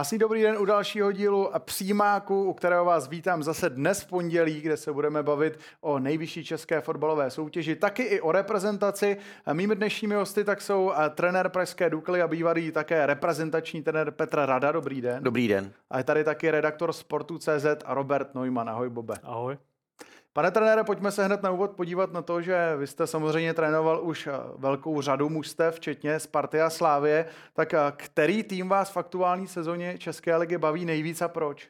Krásný dobrý den u dalšího dílu Přímáku, u kterého vás vítám zase dnes v pondělí, kde se budeme bavit o nejvyšší české fotbalové soutěži, taky i o reprezentaci. Mými dnešními hosty tak jsou eh, trenér Pražské Dukly a bývalý také reprezentační trenér Petr Rada. Dobrý den. Dobrý den. A je tady taky redaktor Sportu.cz a Robert Neumann. Ahoj, Bobe. Ahoj. Pane trenére, pojďme se hned na úvod podívat na to, že vy jste samozřejmě trénoval už eh, velkou řadu mužstev, včetně Sparty a Slávě. Tak eh, který tým vás v aktuální sezóně České ligy baví nejvíc a proč?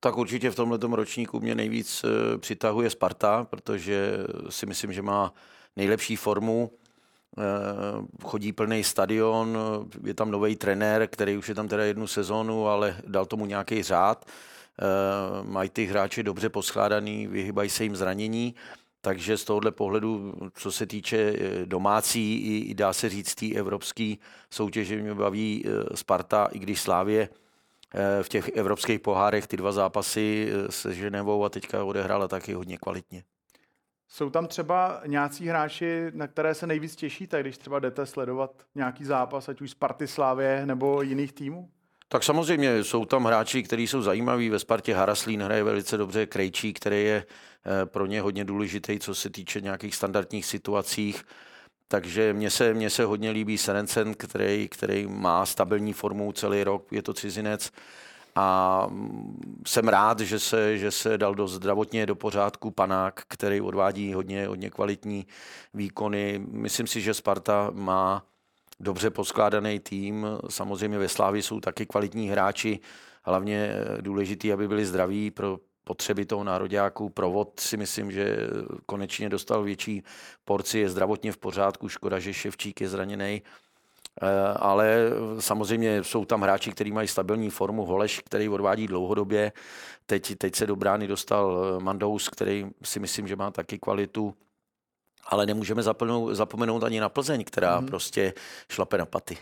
Tak určitě v tomto ročníku mě nejvíc eh, přitahuje Sparta, protože si myslím, že má nejlepší formu. Chodí plný stadion, je tam nový trenér, který už je tam teda jednu sezónu, ale dal tomu nějaký řád. Eh, mají ty hráči dobře poskládaný, vyhybají se jim zranění, takže z tohohle pohledu, co se týče eh, domácí i, i dá se říct té evropské soutěže, mě baví eh, Sparta, i když Slávě v těch evropských pohárech ty dva zápasy se Ženevou a teďka odehrála taky hodně kvalitně. Jsou tam třeba nějací hráči, na které se nejvíc těšíte, když třeba jdete sledovat nějaký zápas, ať už Sparty Slávě nebo jiných týmů? Tak samozřejmě jsou tam hráči, kteří jsou zajímaví. Ve Spartě Haraslín hraje velice dobře, Krejčí, který je eh, pro ně hodně důležitý, co se týče nějakých standardních situacích. Takže mně se, mně se hodně líbí Serencen, který, který má stabilní formu celý rok, je to cizinec. A mm, jsem rád, že se, že se dal do zdravotně do pořádku Panák, který odvádí hodně, hodně kvalitní výkony. Myslím si, že Sparta má dobře poskládaný tým. Samozřejmě ve Slávi jsou taky kvalitní hráči, hlavně důležitý, aby byli zdraví pro potřeby toho nároďáku. Provod si myslím, že konečně dostal větší porci, je zdravotně v pořádku. Škoda, že Ševčík je zraněný. Eh, ale samozřejmě jsou tam hráči, kteří mají stabilní formu. Holeš, který odvádí dlouhodobě. Teď, teď se do brány dostal Mandous, který si myslím, že má taky kvalitu ale nemůžeme zapomenout, zapomenout ani na Plzeň, která mm. prostě šlape na paty.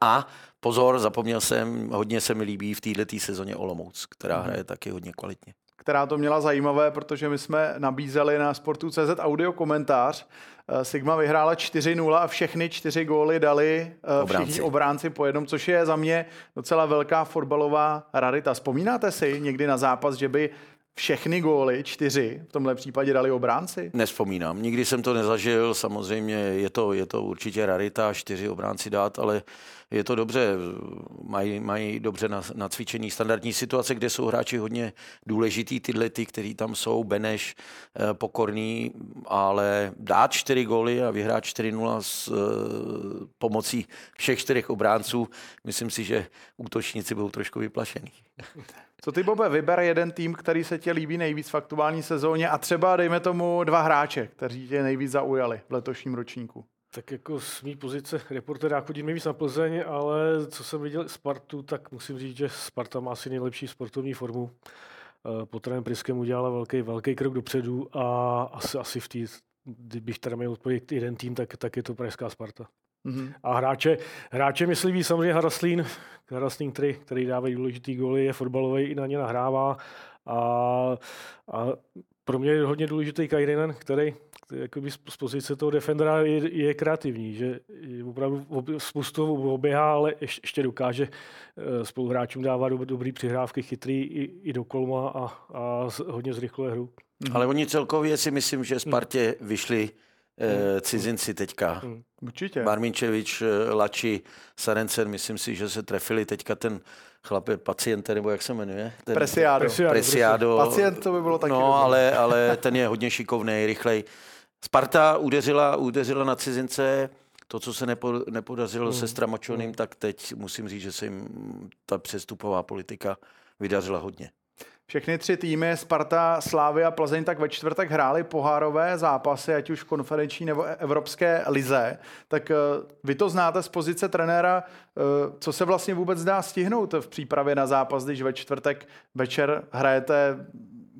A pozor, zapomněl jsem, hodně se mi líbí v této sezóně Olomouc, která mm. hraje taky hodně kvalitně která to měla zajímavé, protože my jsme nabízeli na Sportu.cz audio komentář. Eh, Sigma vyhrála 4-0 a všechny čtyři góly dali eh, obránci. všichni obránci po jednom, což je za mě docela velká fotbalová rarita. Vzpomínáte si někdy na zápas, že by všechny góly, čtyři, v tomhle případě dali obránci? Nespomínám, nikdy jsem to nezažil, samozřejmě je to, je to určitě rarita, čtyři obránci dát, ale je to dobře, mají, mají dobře nacvičený standardní situace, kde jsou hráči hodně důležitý, tyhle ty, kteří tam jsou, Beneš, eh, Pokorný, ale dát čtyři góly a vyhrát 4-0 s eh, pomocí všech čtyřech obránců, myslím si, že útočníci budou trošku vyplašení. Co ty, Bobe, vyber jeden tým, který se tě líbí nejvíc v aktuální sezóně a třeba, dejme tomu, dva hráče, kteří tě nejvíc zaujali v letošním ročníku. Tak jako z mý pozice reportera chodím nejvíc na Plzeň, ale co jsem viděl Spartu, tak musím říct, že Sparta má asi nejlepší sportovní formu. Eh, po trenem Priskem udělala velký, velký krok dopředu a asi, asi v té, kdybych teda měl odpovědět jeden tým, tak, tak je to Pražská Sparta. Mm-hmm. A hráče, hráče myslí samozřejmě Haraslín, Haraslín, který, který dává důležitý góly, je fotbalový, i na ně nahrává. A, a pro mě je hodně důležitý Kairinen, který, který jakoby z pozice toho defendera je, je kreativní, že je opravdu spoustu oběhá, ale ještě dokáže eh, spoluhráčům dávat dobrý přihrávky, chytrý i, i do kolma a, a hodně zrychluje hru. Ale oni celkově si myslím, že Spartě vyšli hmm. cizinci teďka. Určitě. Barminčevič, eh, Lači, Sarencen, myslím si, že se trefili teďka ten chlape paciente, nebo jak se jmenuje? Ten, Presiado. Presiado. Presiado. Pacient to by bylo taky. No, ale, ale ten je hodně šikovný, rychlej. Sparta udeřila, udeřila na cizince, to, co se nepo, nepodařilo hmm. se Stramačoným, hmm. tak teď musím říct, že se jim ta přestupová politika vydařila hodně. Všechny tři týmy, Sparta, Slávy a Plzeň, tak ve čtvrtek hráli pohárové zápasy, ať už konferenční nebo evropské lize. Tak eh, vy to znáte z pozice trenéra, eh, co se vlastně vůbec dá stihnout v přípravě na zápas, když ve čtvrtek večer hrajete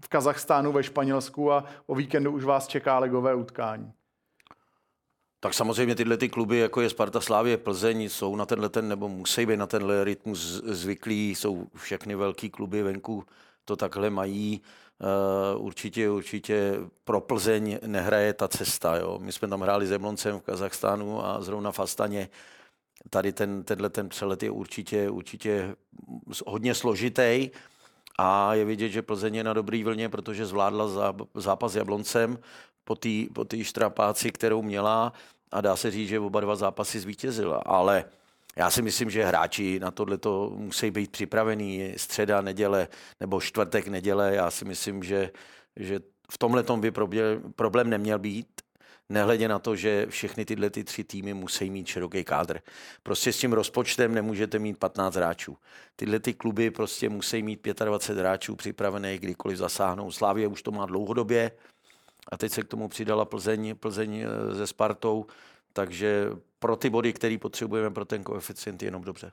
v Kazachstánu, ve Španělsku a o víkendu už vás čeká ligové utkání. Tak samozřejmě tyhle ty kluby, jako je Sparta, Slávě, Plzeň, jsou na tenhle ten, nebo musí být na tenhle rytmus zvyklí, jsou všechny velký kluby venku to takhle mají. Uh, určitě, určitě pro Plzeň nehraje ta cesta. Jo. My jsme tam hráli s Emloncem v Kazachstánu a zrovna v Astaně. Tady ten, tenhle ten přelet je určitě, určitě hodně složitý a je vidět, že Plzeň je na dobrý vlně, protože zvládla zápas s Jabloncem po té po štrapáci, kterou měla a dá se říct, že oba dva zápasy zvítězila. Ale já si myslím, že hráči na tohle to musí být připravení středa, neděle nebo čtvrtek, neděle. Já si myslím, že, že v tomhle tom by problém neměl být nehledě na to, že všechny tyhle ty tři týmy musí mít široký kádr. Prostě s tím rozpočtem nemůžete mít 15 hráčů. Tyhle ty kluby prostě musí mít 25 hráčů připravených kdykoliv zasáhnou. Slávě už to má dlouhodobě a teď se k tomu přidala Plzeň, Plzeň eh, se Spartou, takže pro ty body, které potřebujeme pro ten koeficient, je jenom dobře.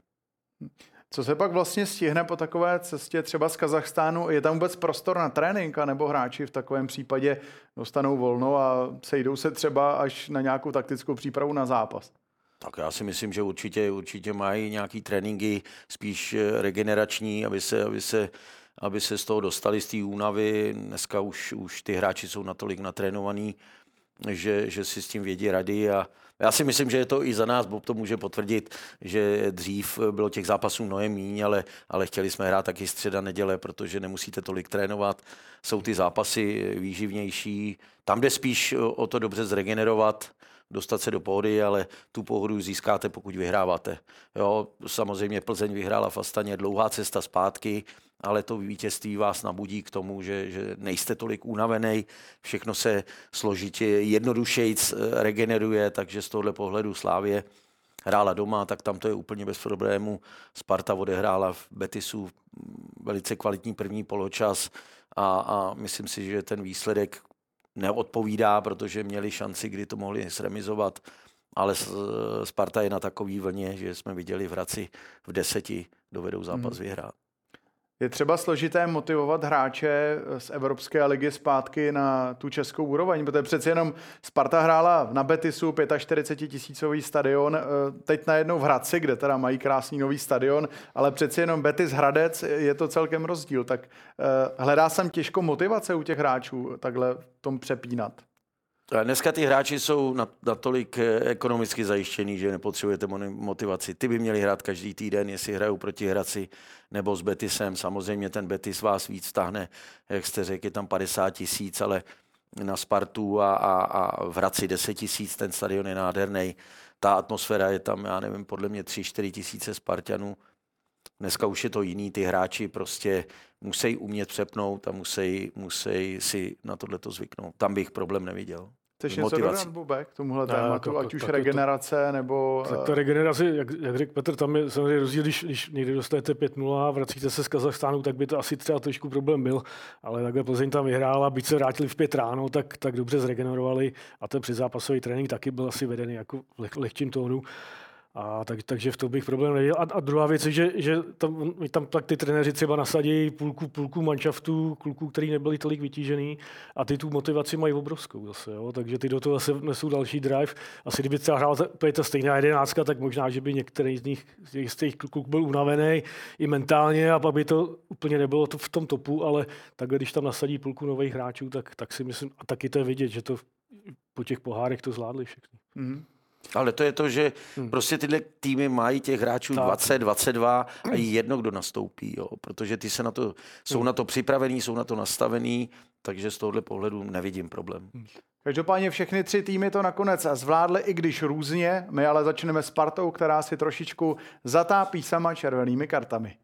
Co se pak vlastně stihne po takové cestě třeba z Kazachstánu? Je tam vůbec prostor na trénink, nebo hráči v takovém případě dostanou volno a sejdou se třeba až na nějakou taktickou přípravu na zápas? Tak já si myslím, že určitě, určitě mají nějaký tréninky spíš eh, regenerační, aby se, aby se, aby se z toho dostali z té únavy. Dneska už, už ty hráči jsou natolik natrénovaní, že, že si s tím vědí rady a já si myslím, že je to i za nás, Bob to může potvrdit, že dřív bylo těch zápasů mnohem míň, ale, ale chtěli jsme hrát taky středa neděle, protože nemusíte tolik trénovat. Jsou ty zápasy výživnější. Tam jde spíš o to dobře zregenerovat, dostat se do pohody, ale tu pohodu získáte, pokud vyhráváte. Jo, samozřejmě Plzeň vyhrála v Astaně, dlouhá cesta zpátky, ale to vítězství vás nabudí k tomu, že, že nejste tolik unavený, všechno se složitě jednodušejc regeneruje, takže z tohle pohledu Slávě hrála doma, tak tam to je úplně bez problému. Sparta odehrála v Betisu velice kvalitní první poločas a, a myslím si, že ten výsledek neodpovídá, protože měli šanci, kdy to mohli sremizovat, ale Sparta je na takový vlně, že jsme viděli v Hradci v deseti dovedou zápas hmm. vyhrát. Je třeba složité motivovat hráče z Evropské ligy zpátky na tu českou úroveň, protože přeci jenom Sparta hrála na Betisu 45 tisícový stadion, eh, teď najednou v Hradci, kde teda mají krásný nový stadion, ale přeci jenom Betis Hradec je to celkem rozdíl. Tak eh, hledá jsem těžko motivace u těch hráčů takhle tom přepínat. Dneska ty hráči jsou natolik eh, ekonomicky zajištění, že nepotřebujete motivaci. Ty by měli hrát každý týden, jestli hrajou proti Hradci nebo s Betisem. Samozřejmě ten Betis vás víc stáhne, jak jste řekli, tam 50 tisíc, ale na Spartu a, a, a v Hradci 10 tisíc, ten stadion je nádherný. Ta atmosféra je tam, já nevím, podle mě 3-4 tisíce Spartanů. Dneska už je to jiný, ty hráči prostě musí umět přepnout a musí, musí si na tohle to zvyknout. Tam bych problém neviděl. Chceš něco dodat, Bubek, k tomuhle ne, tématu, to, ať už regenerace, to, nebo... Tak ta regenerace, jak, jak řekl Petr, tam je samozřejmě rozdíl, když, když někdy dostanete 5-0 a vracíte se z Kazachstánu, tak by to asi třeba trošku problém byl, ale takhle Plzeň tam vyhrála, byť se vrátili v pět ráno, tak, tak dobře zregenerovali a ten předzápasový trénink taky byl asi vedený jako v leh, lehčím tónu. A tak, takže v tom bych problém neviděl. A, a druhá věc je, že, že tam, tam tak ty trenéři třeba nasadí půlku, půlku manšaftů, kluků, který nebyli tolik vytížený a ty tu motivaci mají obrovskou zase. Jo? Takže ty do toho zase nesou další drive. Asi kdyby třeba hrál ta, ta stejná jedenáctka, tak možná, že by některý z nich, z těch kluků byl unavený i mentálně a pak by to úplně nebylo to v tom topu, ale takhle, když tam nasadí půlku nových hráčů, tak, tak si myslím, a taky to je vidět, že to po těch pohárech to zvládli všechny. Mm-hmm. Ale to je to, že hmm. prostě tyhle týmy mají těch hráčů tak. 20, 22 a jedno, kdo nastoupí, jo, protože ty se na to, jsou hmm. na to připravení, jsou na to nastavení, takže z tohohle pohledu nevidím problém. Hmm. Každopádně všechny tři týmy to nakonec zvládly, i když různě. My ale začneme s partou, která si trošičku zatápí sama červenými kartami.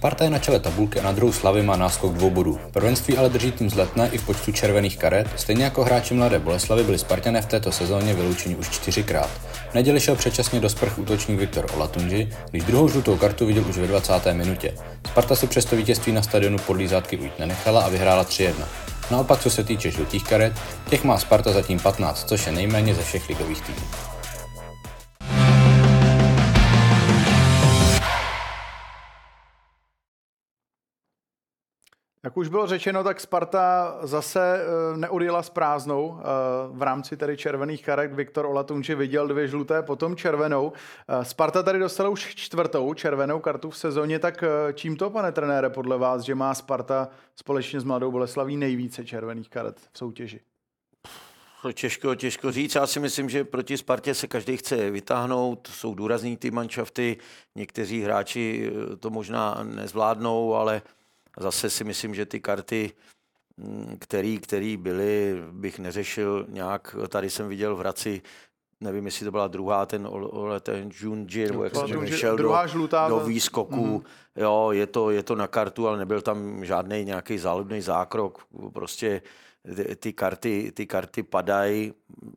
Sparta je na čele tabulky a na druhou Slavy má náskok dvou bodů. Prvenství ale drží tým zletné i v počtu červených karet, stejně jako hráči Mladé Boleslavy byli Spartané v této sezóně vyloučeni už čtyřikrát. V neděli šel předčasně do sprch útočník Viktor Olatunji, když druhou žlutou kartu viděl už ve 20. minutě. Sparta si přesto vítězství na stadionu podlízátky ujít nenechala a vyhrála 3-1. Naopak, co se týče žlutých karet, těch má Sparta zatím 15, což je nejméně ze všech ligových týmů. Jak už bylo řečeno, tak Sparta zase eh, neodjela s prázdnou. Eh, v rámci tedy červených karet Viktor Olatunči viděl dvě žluté, potom červenou. Eh, Sparta tady dostala už čtvrtou červenou kartu v sezóně, tak čím to, pane trenére, podle vás, že má Sparta společně s Mladou Boleslaví nejvíce červených karet v soutěži? Těžko, těžko říct. Já si myslím, že proti Spartě se každý chce vytáhnout. Jsou důrazní ty manšafty. Někteří hráči to možná nezvládnou, ale zase si myslím, že ty karty, mm, který, který byly, bych neřešil nějak. Tady jsem viděl v Hradci nevím, jestli to byla druhá, ten, ten Junji, nebo jak se šel druhá do, žlutá, do výskoku. Mm. Jo, je to, je to na kartu, ale nebyl tam žádný nějaký záludný zákrok. Prostě ty karty, ty karty padají,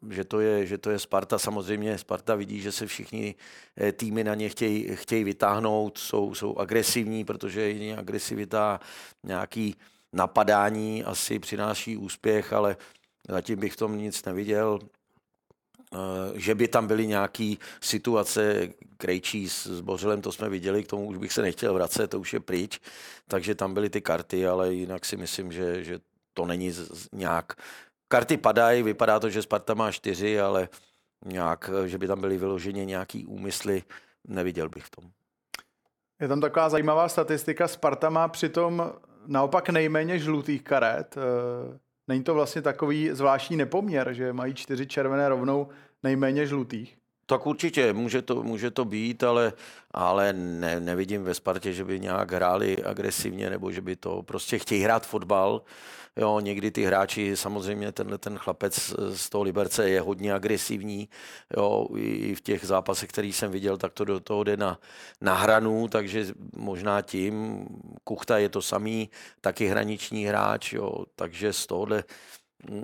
že to, je, že to je Sparta. Samozřejmě Sparta vidí, že se všichni eh, týmy na ně chtějí, chtějí vytáhnout, jsou, jsou agresivní, protože jedině agresivita, nějaký napadání asi přináší úspěch, ale zatím bych v tom nic neviděl. Eh, že by tam byly nějaké situace, Krejčí s, s Bořelem, to jsme viděli, k tomu už bych se nechtěl vracet, to už je pryč, takže tam byly ty karty, ale jinak si myslím, že, že to není z, z, nějak... Karty padají, vypadá to, že Sparta má čtyři, ale nějak, že by tam byly vyloženě nějaký úmysly, neviděl bych v tom. Je tam taková zajímavá statistika, Sparta má přitom naopak nejméně žlutých karet, eh, Není to vlastně takový zvláštní nepoměr, že mají čtyři červené rovnou nejméně žlutých? Tak určitě, může to, může to být, ale, ale ne, nevidím ve Spartě, že by nějak hráli agresivně, nebo že by to prostě chtějí hrát fotbal. Jo, někdy ty hráči, samozřejmě tenhle ten chlapec z toho Liberce je hodně agresivní. Jo, i v těch zápasech, který jsem viděl, tak to do toho jde na, na hranu, takže možná tím. Kuchta je to samý, taky hraniční hráč, jo, takže z tohohle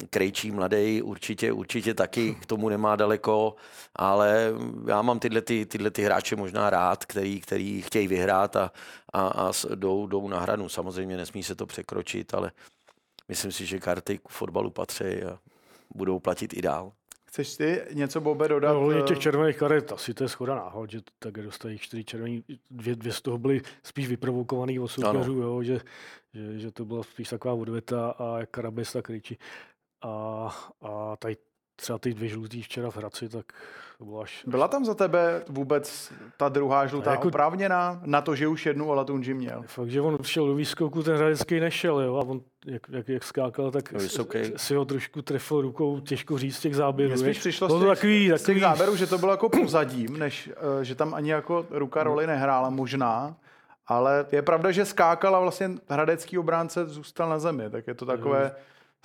Krejčí mladý určitě, určitě taky k tomu nemá daleko, ale já mám tyhle, ty, tyhle ty hráče možná rád, který, který chtějí vyhrát a, a, a jdou, jdou na hranu. Samozřejmě nesmí se to překročit, ale myslím si, že karty k fotbalu patří a budou platit i dál. Chceš ty něco, Bobe, dodat? No, těch červených karet, asi to je schoda náhod, že tak dostají čtyři červený, dvě, dvě z toho byly spíš vyprovokovaný od soupeřů, jo, že, že, že, to byla spíš taková odveta a jak Karabes, tak Ryči. A, a tady třeba ty dvě žlutý včera v Hradci, tak to bylo až... Byla tam za tebe vůbec ta druhá žlutá jako... oprávněná na to, že už jednu Olatunji měl? Fakt, že on šel do výskoku, ten hradecký nešel, jo, a on jak, jak, jak skákal, tak okay. si ho trošku trefil rukou, těžko říct z těch záběrů. Mně přišlo z těch, takový, z těch záběrů, že to bylo jako pozadím, než uh, že tam ani jako ruka roli nehrála možná, ale je pravda, že skákal a vlastně hradecký obránce zůstal na zemi, tak je to takové... Mm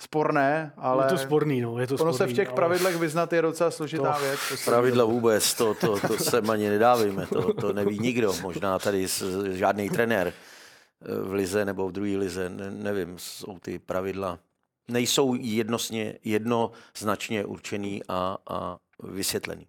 sporné, ale... Je to sporný, no, je to ono sporný, se v těch ale... pravidlech vyznat je docela složitá to... věc. To pravidla vůbec, to, to, to se ani nedávíme, to, to neví nikdo, možná tady žádný trenér eh, v lize nebo v druhé lize, ne, nevím, jsou ty pravidla, nejsou jednosně, jednoznačně určený a, a vysvětlený.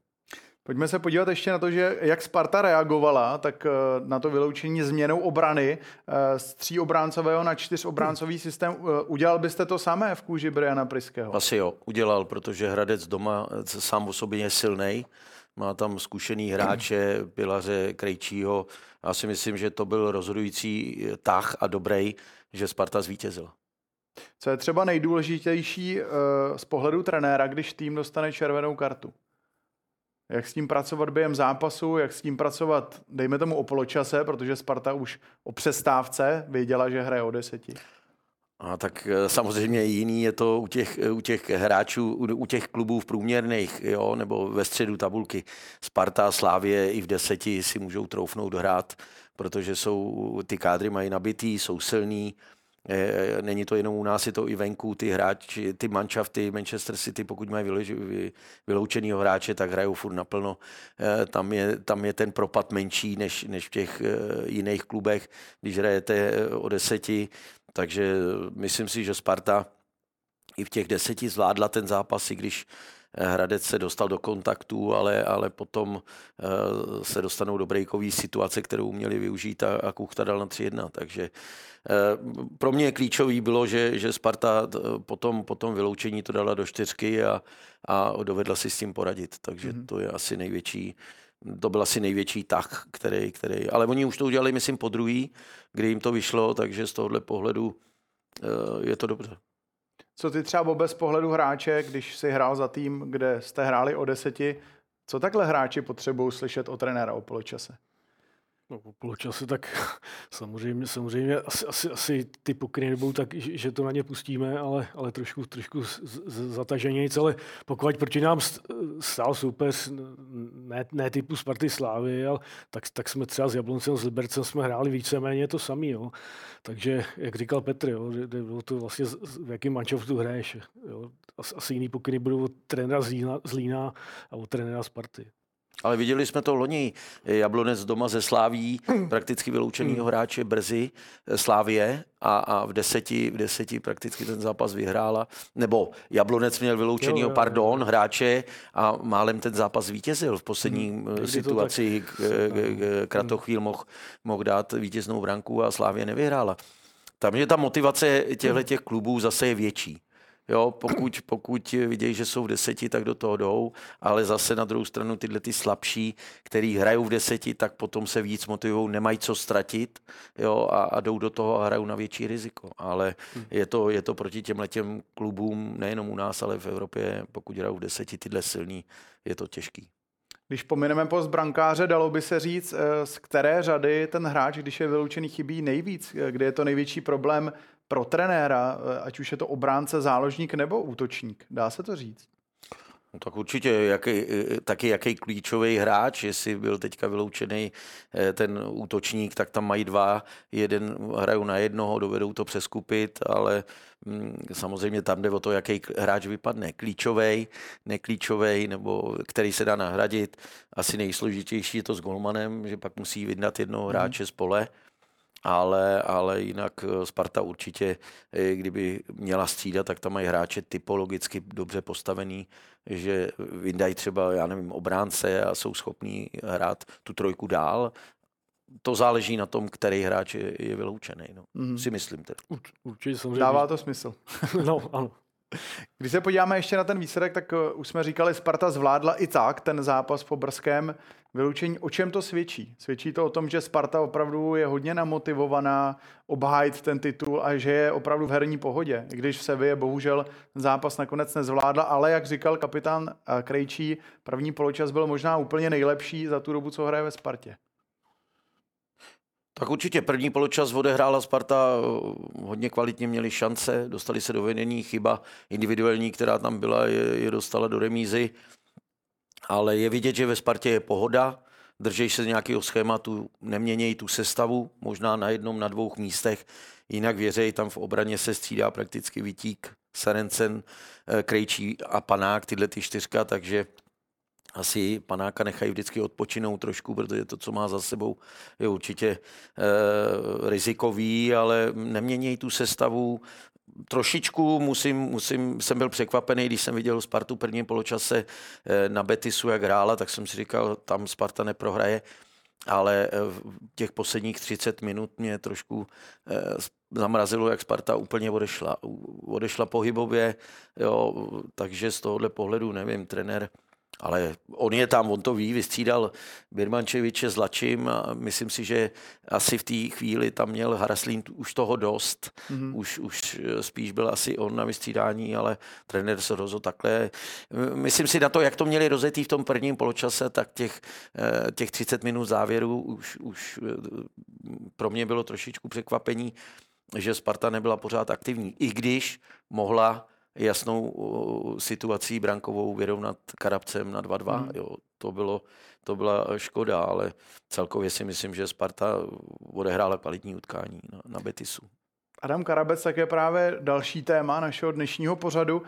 Pojďme se podívat ještě na to, že jak Sparta reagovala, tak eh, na to vyloučení změnou obrany eh, z tří obráncového na čtyř obráncový systém. Eh, udělal byste to samé v kůži Briana Priského? Asi jo, udělal, protože Hradec doma sám o sobě je silný. Má tam zkušený hráče, pilaře Krejčího. Já si myslím, že to byl rozhodující tah a dobrý, že Sparta zvítězila. Co je třeba nejdůležitější z pohledu trenéra, když tým dostane červenou kartu? Jak s tím pracovat během zápasu, jak s tím pracovat, dejme tomu o poločase, protože Sparta už o přestávce věděla, že hraje o deseti. A tak e, samozřejmě jiný je to u těch, u těch hráčů, u těch klubů v průměrných, jo, nebo ve středu tabulky. Sparta, Slávě i v deseti si můžou troufnout hrát, protože jsou, ty kádry mají nabitý, jsou silní, Eh, není to jenom u nás, je to i venku, ty hráči, ty manšafty, Manchester City, pokud mají vyloučenýho hráče, tak hrajou furt naplno. Eh, tam je, tam je ten propad menší než, než v těch eh, jiných klubech, když hrajete o deseti, takže myslím si, že Sparta i v těch deseti zvládla ten zápas, i když Hradec se dostal do kontaktu, ale, ale potom uh, se dostanou do breakové situace, kterou měli využít a, a Kuchta dal na 3-1. Takže uh, pro mě klíčový bylo, že, že Sparta potom, potom vyloučení to dala do čtyřky a, a dovedla si s tím poradit. Takže mm-hmm. to je asi největší to byl asi největší tah, který, který, ale oni už to udělali, myslím, po druhý, kdy jim to vyšlo, takže z tohohle pohledu uh, je to dobře. Co ty třeba vůbec z pohledu hráče, když jsi hrál za tým, kde jste hráli o deseti, co takhle hráči potřebují slyšet o trenéra o poločase? No, po poločase tak samozřejmě, samozřejmě asi, asi, asi ty pokyny nebudou tak, že, to na ně pustíme, ale, ale trošku, trošku zataženějíc, ale pokud proti nám stál super, ne, ne typu Sparty Slávy, ale tak, tak jsme třeba s Jabloncem, s Libercem jsme hráli víceméně to samý. Jo. Takže, jak říkal Petr, jo, bylo to vlastně v jakém manšaftu hraješ. Jo. Asi jiný pokyny budou od trenéra z Lína a od trenéra Sparty. Ale viděli jsme to loni. Jablonec doma ze Sláví, prakticky vyloučenýho hmm. hráče brzy eh, Slávě a, a v, deseti, v deseti prakticky ten zápas vyhrála. Nebo Jablonec měl vyloučenýho, pardon, hráče a málem ten zápas vítězil v poslední hmm. situaci. Kratochvíl mohl mohl dát vítěznou branku a Slávě nevyhrála. Tam je ta motivace těchto těch klubů zase je větší. Jo, pokud, pokud vidějí, že jsou v deseti, tak do toho jdou, ale zase na druhou stranu tyhle ty slabší, který hrajou v deseti, tak potom se víc motivují, nemají co ztratit jo, a, a jdou do toho a hrajou na větší riziko. Ale je to, je to proti těm letěm klubům, nejenom u nás, ale v Evropě, pokud hrajou v deseti tyhle silní, je to těžký. Když pomineme post brankáře, dalo by se říct, eh, z které řady ten hráč, když je vyloučený, chybí nejvíc, kde je to největší problém pro trenéra, eh, ať už je to obránce, záložník nebo útočník. Dá se to říct? No, tak určitě jaký, eh, taky jaký klíčový hráč, jestli byl teďka vyloučený eh, ten útočník, tak tam mají dva, jeden hrajou na jednoho, dovedou to přeskupit, ale mm, samozřejmě tam jde o to, jaký hráč vypadne. Klíčový, neklíčový, nebo který se dá nahradit. Asi nejsložitější je to s golmanem, že pak musí vydat jednoho hráče mm. z pole ale, ale jinak eh, Sparta určitě, eh, kdyby měla střídat, tak tam mají hráče typologicky dobře postavený, že vyndají třeba, já nevím, obránce a jsou schopní hrát tu trojku dál. To záleží na tom, který hráč je, je vyloučený, no. mm. si myslím tedy. Určitě samozřejmě. Dává to smysl. no, ano. Když se podíváme ještě na ten výsledek, tak eh, už jsme říkali, Sparta zvládla i tak ten zápas po brzkém vyloučení. O čem to svědčí? Svědčí to o tom, že Sparta opravdu je hodně namotivovaná obhájit ten titul a že je opravdu v herní pohodě. Když v Sevě bohužel zápas nakonec nezvládla, ale jak říkal kapitán eh, Krejčí, první poločas byl možná úplně nejlepší za tu dobu, co hraje ve Spartě. Tak určitě první poločas odehrála Sparta, eh, hodně kvalitně měli šance, dostali se do vedení, chyba individuální, která tam byla, je, je dostala do remízy, ale je vidět, že ve Spartě je pohoda, držej se nějakého schématu, neměnějí tu sestavu, možná na jednom, na dvou místech, jinak věřej, tam v obraně se střídá prakticky Vitík, Serencen, eh, Krejčí a Panák, tyhle ty čtyřka, takže asi panáka nechají vždycky odpočinout trošku, protože to, co má za sebou, je určitě e, rizikový, ale neměnějí tu sestavu. Trošičku musím, musím, jsem byl překvapený, když jsem viděl Spartu první poločase e, na Betisu, jak hrála, tak jsem si říkal, tam Sparta neprohraje ale eh, v těch posledních 30 minut mě trošku zamrazilo, jak Sparta úplně odešla. Odešla pohybově, jo, takže z tohohle pohledu, nevím, trenér ale on je tam, on to ví, vystřídal Birmančeviče s Lačím a myslím si, že asi v té chvíli tam měl Haraslín už toho dost. Mm-hmm. Už, už spíš byl asi on na vystřídání, ale trenér se rozhodl takhle. Myslím si na to, jak to měli rozjetý v tom prvním poločase, tak těch, eh, těch 30 minut závěru už, už eh, pro mě bylo trošičku překvapení, že Sparta nebyla pořád aktivní. I když mohla jasnou situací brankovou vyrovnat Karabcem na 2-2. Hmm. Jo, to, bylo, to byla škoda, ale celkově si myslím, že Sparta odehrála kvalitní utkání na, na Betisu. Adam Karabec tak je právě další téma našeho dnešního pořadu. Uh,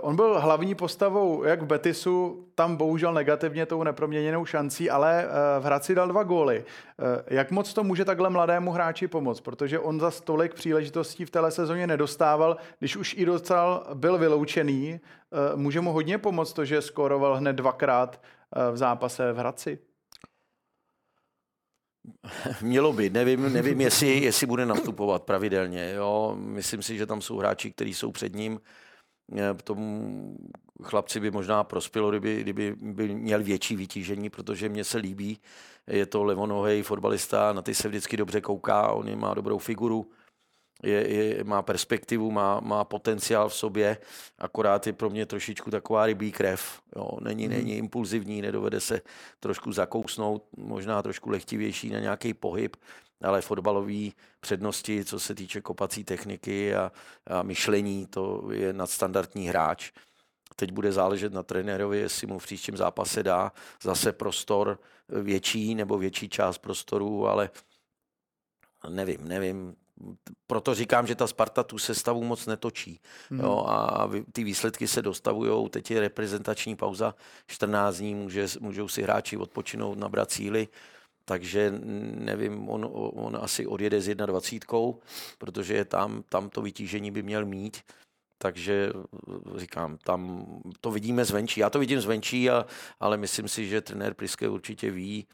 on byl hlavní postavou jak v Betisu, tam bohužel negativně tou neproměněnou šancí, ale uh, v Hradci dal dva góly. Uh, jak moc to může takhle mladému hráči pomoct? Protože on za stolik příležitostí v téhle sezóně nedostával, když už i docela byl vyloučený. Může mu hodně pomoct to, že skoroval hned dvakrát v zápase v Hradci? Mělo by, nevím, nevím jestli, jestli bude nastupovat pravidelně. Jo. Myslím si, že tam jsou hráči, kteří jsou před ním. Eh, tomu chlapci by možná prospělo, kdyby, kdyby by měl větší vytížení, protože mně se líbí. Je to levonohej fotbalista, na ty se vždycky dobře kouká, on má dobrou figuru. Je, je, má perspektivu, má, má potenciál v sobě, akorát je pro mě trošičku taková rybí krev. Jo. Není, hmm. není impulzivní, nedovede se trošku zakousnout, možná trošku lehtivější na nějaký pohyb, ale fotbalové přednosti, co se týče kopací techniky a, a myšlení, to je nadstandardní hráč. Teď bude záležet na trenérovi, jestli mu v příštím zápase dá zase prostor větší nebo větší část prostoru, ale nevím, nevím. Proto říkám, že ta Sparta tu sestavu moc netočí. Hmm. Jo, a ty výsledky se dostavují. Teď je reprezentační pauza 14 dní, může, můžou si hráči odpočinout, nabrat síly. Takže nevím, on, on asi odjede s 21, protože je tam, tam to vytížení by měl mít. Takže říkám, tam to vidíme zvenčí. Já to vidím zvenčí, a, ale myslím si, že trenér Priske určitě ví,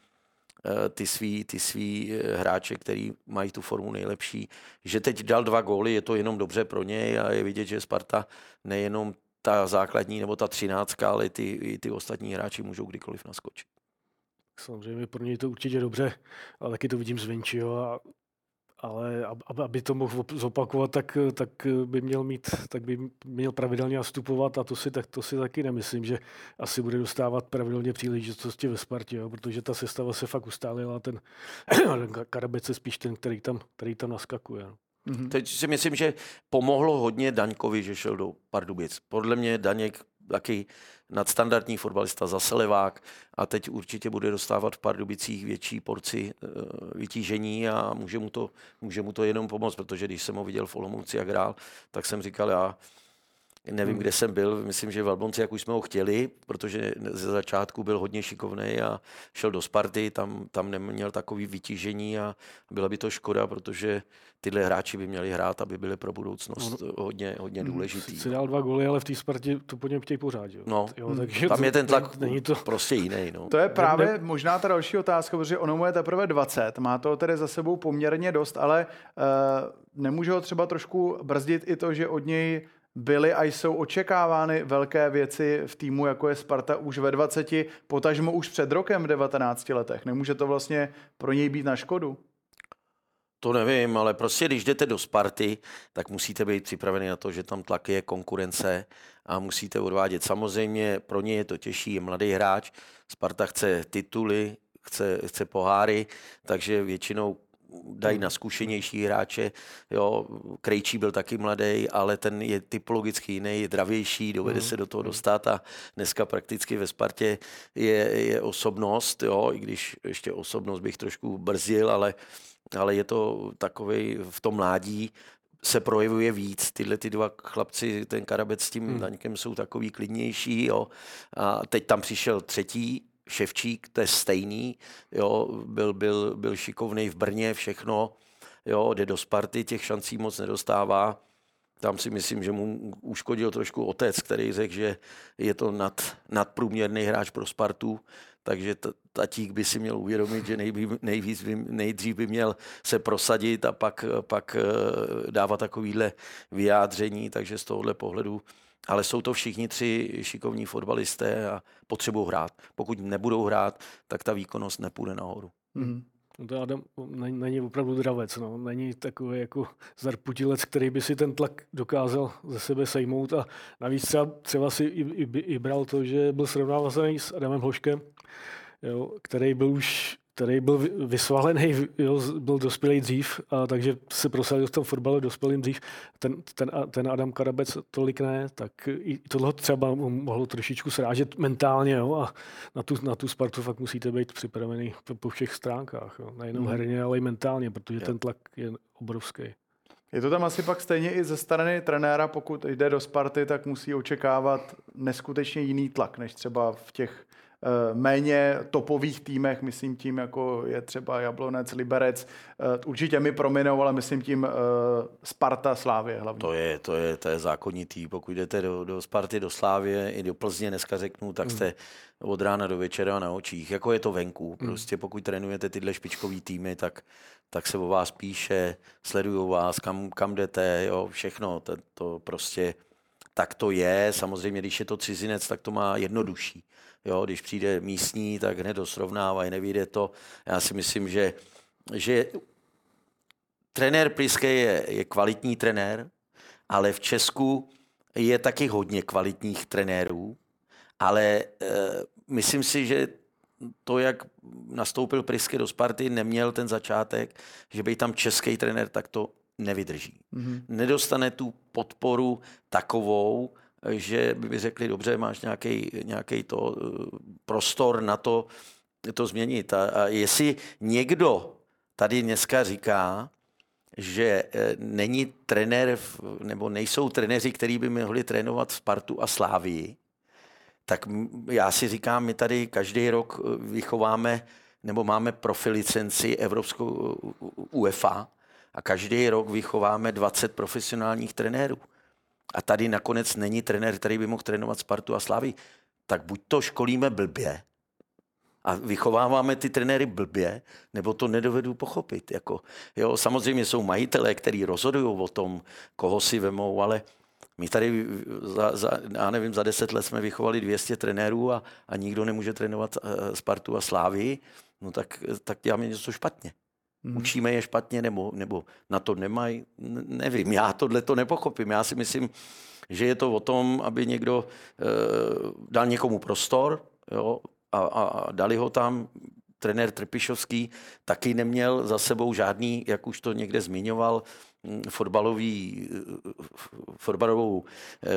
ty svý, ty svý eh, hráče, který mají tu formu nejlepší. Že teď dal dva góly, je to jenom dobře pro něj a je vidět, že Sparta nejenom ta základní nebo ta třináctka, ale ty, i ty ostatní hráči můžou kdykoliv naskočit. Samozřejmě pro něj to určitě dobře, ale taky to vidím zvenčí. A ale aby to mohl zopakovat, tak, tak by měl mít, tak by měl pravidelně nastupovat a to si, tak, to si taky nemyslím, že asi bude dostávat pravidelně příležitosti ve Spartě, jo, protože ta sestava se fakt ustálila, ten Karabec je spíš ten, který tam, který tam naskakuje. Mm-hmm. Teď si myslím, že pomohlo hodně Daňkovi, že šel do Pardubic. Podle mě Daněk taky nadstandardní fotbalista, zase levák a teď určitě bude dostávat v Pardubicích větší porci e, vytížení a může mu, to, může mu to jenom pomoct, protože když jsem ho viděl v Olomouci, jak hrál, tak jsem říkal, já Nevím, hmm. kde jsem byl, myslím, že v Albonci, jak už jsme ho chtěli, protože ze začátku byl hodně šikovný a šel do Sparty, tam, tam neměl takový vytížení a byla by to škoda, protože tyhle hráči by měli hrát, aby byli pro budoucnost no, hodně, hodně hmm, důležitý. Si dal dva goly, ale v té Spartě to po něm chtějí pořád. Jo? No, jo, takže tam to, je ten tlak není to... prostě jiný. No. To je právě možná ta další otázka, protože ono mu je teprve 20, má to tedy za sebou poměrně dost, ale uh, nemůže ho třeba trošku brzdit i to, že od něj byly a jsou očekávány velké věci v týmu, jako je Sparta už ve 20, potažmo už před rokem v 19 letech. Nemůže to vlastně pro něj být na škodu? To nevím, ale prostě když jdete do Sparty, tak musíte být připraveni na to, že tam tlak je konkurence a musíte odvádět. Samozřejmě pro ně je to těžší, je mladý hráč, Sparta chce tituly, chce, chce poháry, takže většinou dají na zkušenější hráče. Jo, Krejčí byl taky mladý, ale ten je typologicky jiný, je dravější, dovede mm. se do toho dostat a dneska prakticky ve Spartě je, je osobnost, jo, i když ještě osobnost bych trošku brzil, ale, ale je to takový v tom mládí, se projevuje víc. Tyhle ty dva chlapci, ten Karabec s tím hmm. Daňkem jsou takový klidnější. Jo. A teď tam přišel třetí Ševčík, to je stejný, jo, byl, byl, byl šikovný v Brně, všechno, jo, jde do Sparty, těch šancí moc nedostává. Tam si myslím, že mu uškodil trošku otec, který řekl, že je to nad, nadprůměrný hráč pro Spartu, takže t- tatík by si měl uvědomit, že nejví, nejvíc by, nejdřív by měl se prosadit a pak, pak eh, dávat takovýhle vyjádření, takže z tohohle pohledu ale jsou to všichni tři šikovní fotbalisté a potřebují hrát. Pokud nebudou hrát, tak ta výkonnost nepůjde nahoru. Mm-hmm. To Adam není, není opravdu dravec, no. není takový jako zarputilec, který by si ten tlak dokázal ze sebe sejmout a navíc třeba, třeba si i, i, i bral to, že byl srovnávaný s Adamem Hoškem, jo, který byl už který byl vysvalený, jo, byl dospělý dřív, a takže se prosadil v tom fotbale dospělým dřív. Ten, ten, ten Adam Karabec tolik ne, tak i tohle třeba mohlo trošičku srážet mentálně jo, a na tu, na tu Spartu fakt musíte být připravený po, po všech stránkách. Jo. Nejenom hmm. herně, ale i mentálně, protože je. ten tlak je obrovský. Je to tam asi pak stejně i ze strany trenéra, pokud jde do Sparty, tak musí očekávat neskutečně jiný tlak, než třeba v těch méně topových týmech, myslím tím, jako je třeba Jablonec, Liberec. Eh, určitě mi prominou, ale myslím tím eh, Sparta, Slávě hlavně. To je, to je, to je zákonitý. Pokud jdete do, do Sparty, do Slávě i do Plzně, dneska řeknu, tak hmm. jste hmm. od rána do večera na očích. Jako je to venku. Hmm. Prostě pokud trénujete tyhle špičkový týmy, tak, tak se o vás píše, sledují vás, kam, kam jdete, jo, všechno. To, to prostě tak to je. Samozřejmě, když je to cizinec, tak to má jednodušší. Jo, když přijde místní, tak hned to srovnávají, nevíde to. Já si myslím, že, že trenér Priske je, je kvalitní trenér, ale v Česku je taky hodně kvalitních trenérů, ale e, myslím si, že to, jak nastoupil Priske do Sparty, neměl ten začátek, že by tam český trenér tak to nevydrží. Mm-hmm. Nedostane tu podporu takovou, že by řekli, dobře, máš nějaký to eh, prostor na to, to změnit. A, a jestli někdo tady dneska říká, že eh, není trenér, nebo nejsou trenéři, kteří by mohli trénovat Spartu a Slávii, tak já si říkám, my tady každý rok eh, vychováme nebo máme profilicenci Evropskou UEFA a každý rok vychováme 20 profesionálních trenérů. A tady nakonec není trenér, který by mohl trénovat Spartu a Slavy. Tak buď to školíme blbě, a vychováváme ty trenéry blbě, nebo to nedovedu pochopit. Jako, jo, samozřejmě jsou majitelé, kteří rozhodují o tom, koho si vemou, ale my tady za, za, já nevím, za deset let jsme vychovali 200 trenérů a, a nikdo nemůže trénovat uh, Spartu a Slávii, no tak, tak děláme něco špatně. Hmm. Učíme je špatně nebo, nebo na to nemají, nevím, já tohle to nepochopím. Já si myslím, že je to o tom, aby někdo uh, dal někomu prostor jo, a, a, a dali ho tam, trenér Trpišovský taky neměl za sebou žádný, jak už to někde zmiňoval, fotbalový, fotbalovou eh,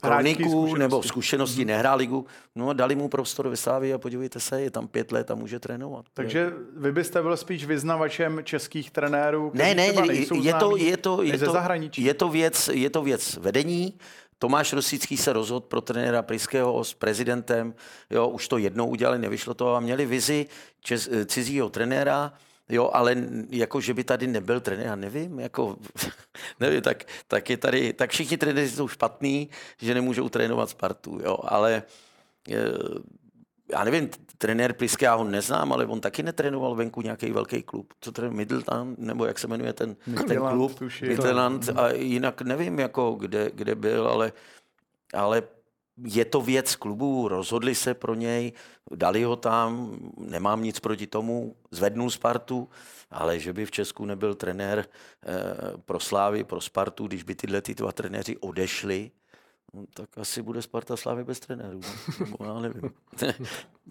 kroniku nebo zkušenosti, mm-hmm. nehrál ligu. No a dali mu prostor ve Slávě a podívejte se, je tam pět let a může trénovat. Takže vy byste byl spíš vyznavačem českých trenérů, ne, ne, ne je, to, je, to, je, to, je, to, je, to věc, je to věc vedení, Tomáš Rosický se rozhodl pro trenéra Priského s prezidentem, jo, už to jednou udělali, nevyšlo to a měli vizi čes, cizího trenéra, Jo, ale jako, že by tady nebyl trenér, já nevím, jako, nevím, tak, tak, je tady, tak všichni trenéři jsou špatní, že nemůžou trénovat Spartu, jo, ale já nevím, trenér Pliske, já ho neznám, ale on taky netrénoval venku nějaký velký klub. Co je Middleton, nebo jak se jmenuje ten, ten klub? Midland. A jinak nevím, jako kde, kde byl, ale, ale je to věc klubu, rozhodli se pro něj, dali ho tam, nemám nic proti tomu, zvednul Spartu, ale že by v Česku nebyl trenér eh, pro Slávy, pro Spartu, když by tyhle ty dva trenéři odešli, No, tak asi bude Sparta Slávy bez trenérů. No, já nevím.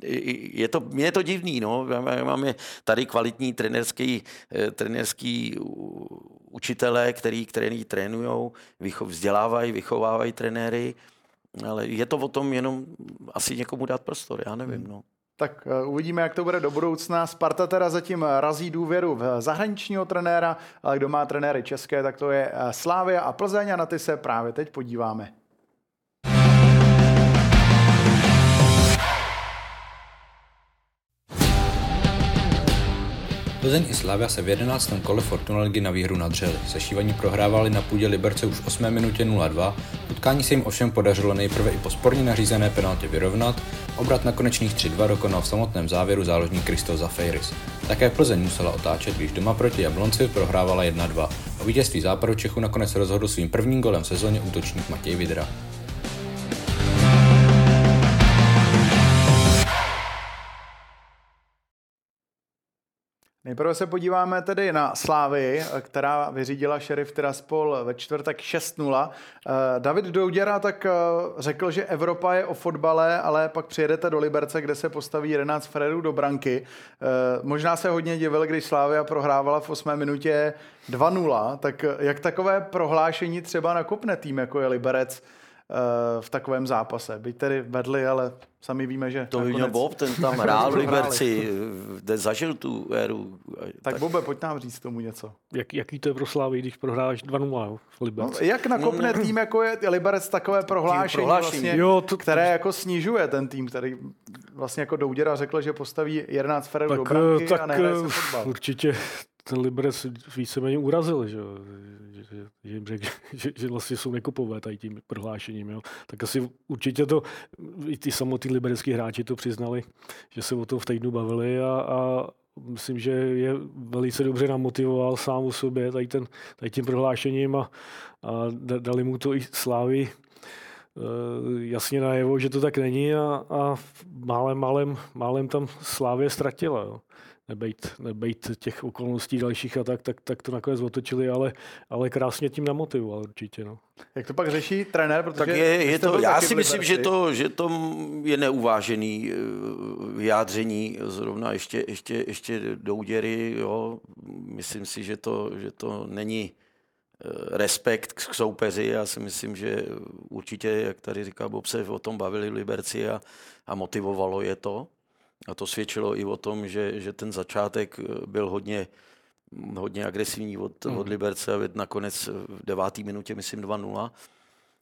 je to, je to divný, no. Máme tady kvalitní trenerský, eh, trenerský učitelé, který, který trénují, vzdělávají, vychovávají trenéry, ale je to o tom jenom asi někomu dát prostor, já nevím, no. Tak eh, uvidíme, jak to bude do budoucna. Sparta teda zatím razí důvěru v zahraničního trenéra, ale kdo má trenéry české, tak to je eh, Slávia a Plzeň a na ty se právě teď podíváme. Plzeň i Slavia se v 11. kole Fortuna ligy na výhru nadřeli. Sešívaní prohrávali na půdě Liberce už v 8 minutě 0-2, utkání se jim ovšem podařilo nejprve i po sporně nařízené penaltě vyrovnat, obrat na konečných 3-2 dokonal v samotném závěru záložník Kristo Zafeiris. Také Plzeň musela otáčet, když doma proti Jablonci prohrávala 1-2. O vítězství západu Čechu nakonec rozhodl svým prvním golem v sezóně útočník Matěj Vidra. Nejprve se podíváme tedy na Slávy, která vyřídila šerif Tiraspol ve čtvrtek 6-0. Eh, David Douděra tak eh, řekl, že Evropa je o fotbale, ale pak přijedete do Liberce, kde se postaví 11 Fredů do branky. Eh, možná se hodně divil, když Slávia prohrávala v 8 minutě 2-0. Tak jak takové prohlášení třeba nakopne tým, jako je Liberec, v takovém zápase. Byť tedy vedli, ale sami víme, že... To by měl Bob, ten tam hrál v Liberci, zažil tu éru. Tak, tak Bobe, pojď nám říct tomu něco. Jak, jaký to je pro Slávy, když prohráš 2-0 v Liberci? No, jak nakopne tým, jako je Liberec, takové prohlášení, prohlášení. Vlastně, jo, to... které jako snižuje ten tým, který vlastně jako Douděra řekl, že postaví 11 ferů do branky tak, a nehraje se fotbal. Určitě ten Liberec víceméně urazil, že, že, že jim řekl, že, že vlastně jsou nekupové tady tím prohlášením. Jo. Tak asi určitě to, i ty samotní liberecký hráči to přiznali, že se o tom v týdnu bavili a, a myslím, že je velice dobře namotivoval sám o sobě tady, ten, tady tím prohlášením a, a dali mu to i slávy eh, jasně najevo, že to tak není a, a málem, málem, málem tam Slávě ztratila. Jo. Nebejt, nebejt těch okolností dalších a tak, tak, tak to nakonec otočili, ale, ale krásně tím namotivoval určitě. No. Jak to pak řeší trenér? Protože tak je, je to, já si myslím, že to, že to je neuvážený eh, vyjádření zrovna ještě, ještě, ještě do úděry. Jo. Myslím si, že to, že to není eh, respekt k soupeři. Já si myslím, že určitě, jak tady říká Bob, se o tom bavili v Liberci a, a motivovalo je to. A to svědčilo i o tom, že, že ten začátek eh, byl hodně, hodně agresivní od, mm. od Liberce a nakonec v deváté minutě, myslím, 2-0.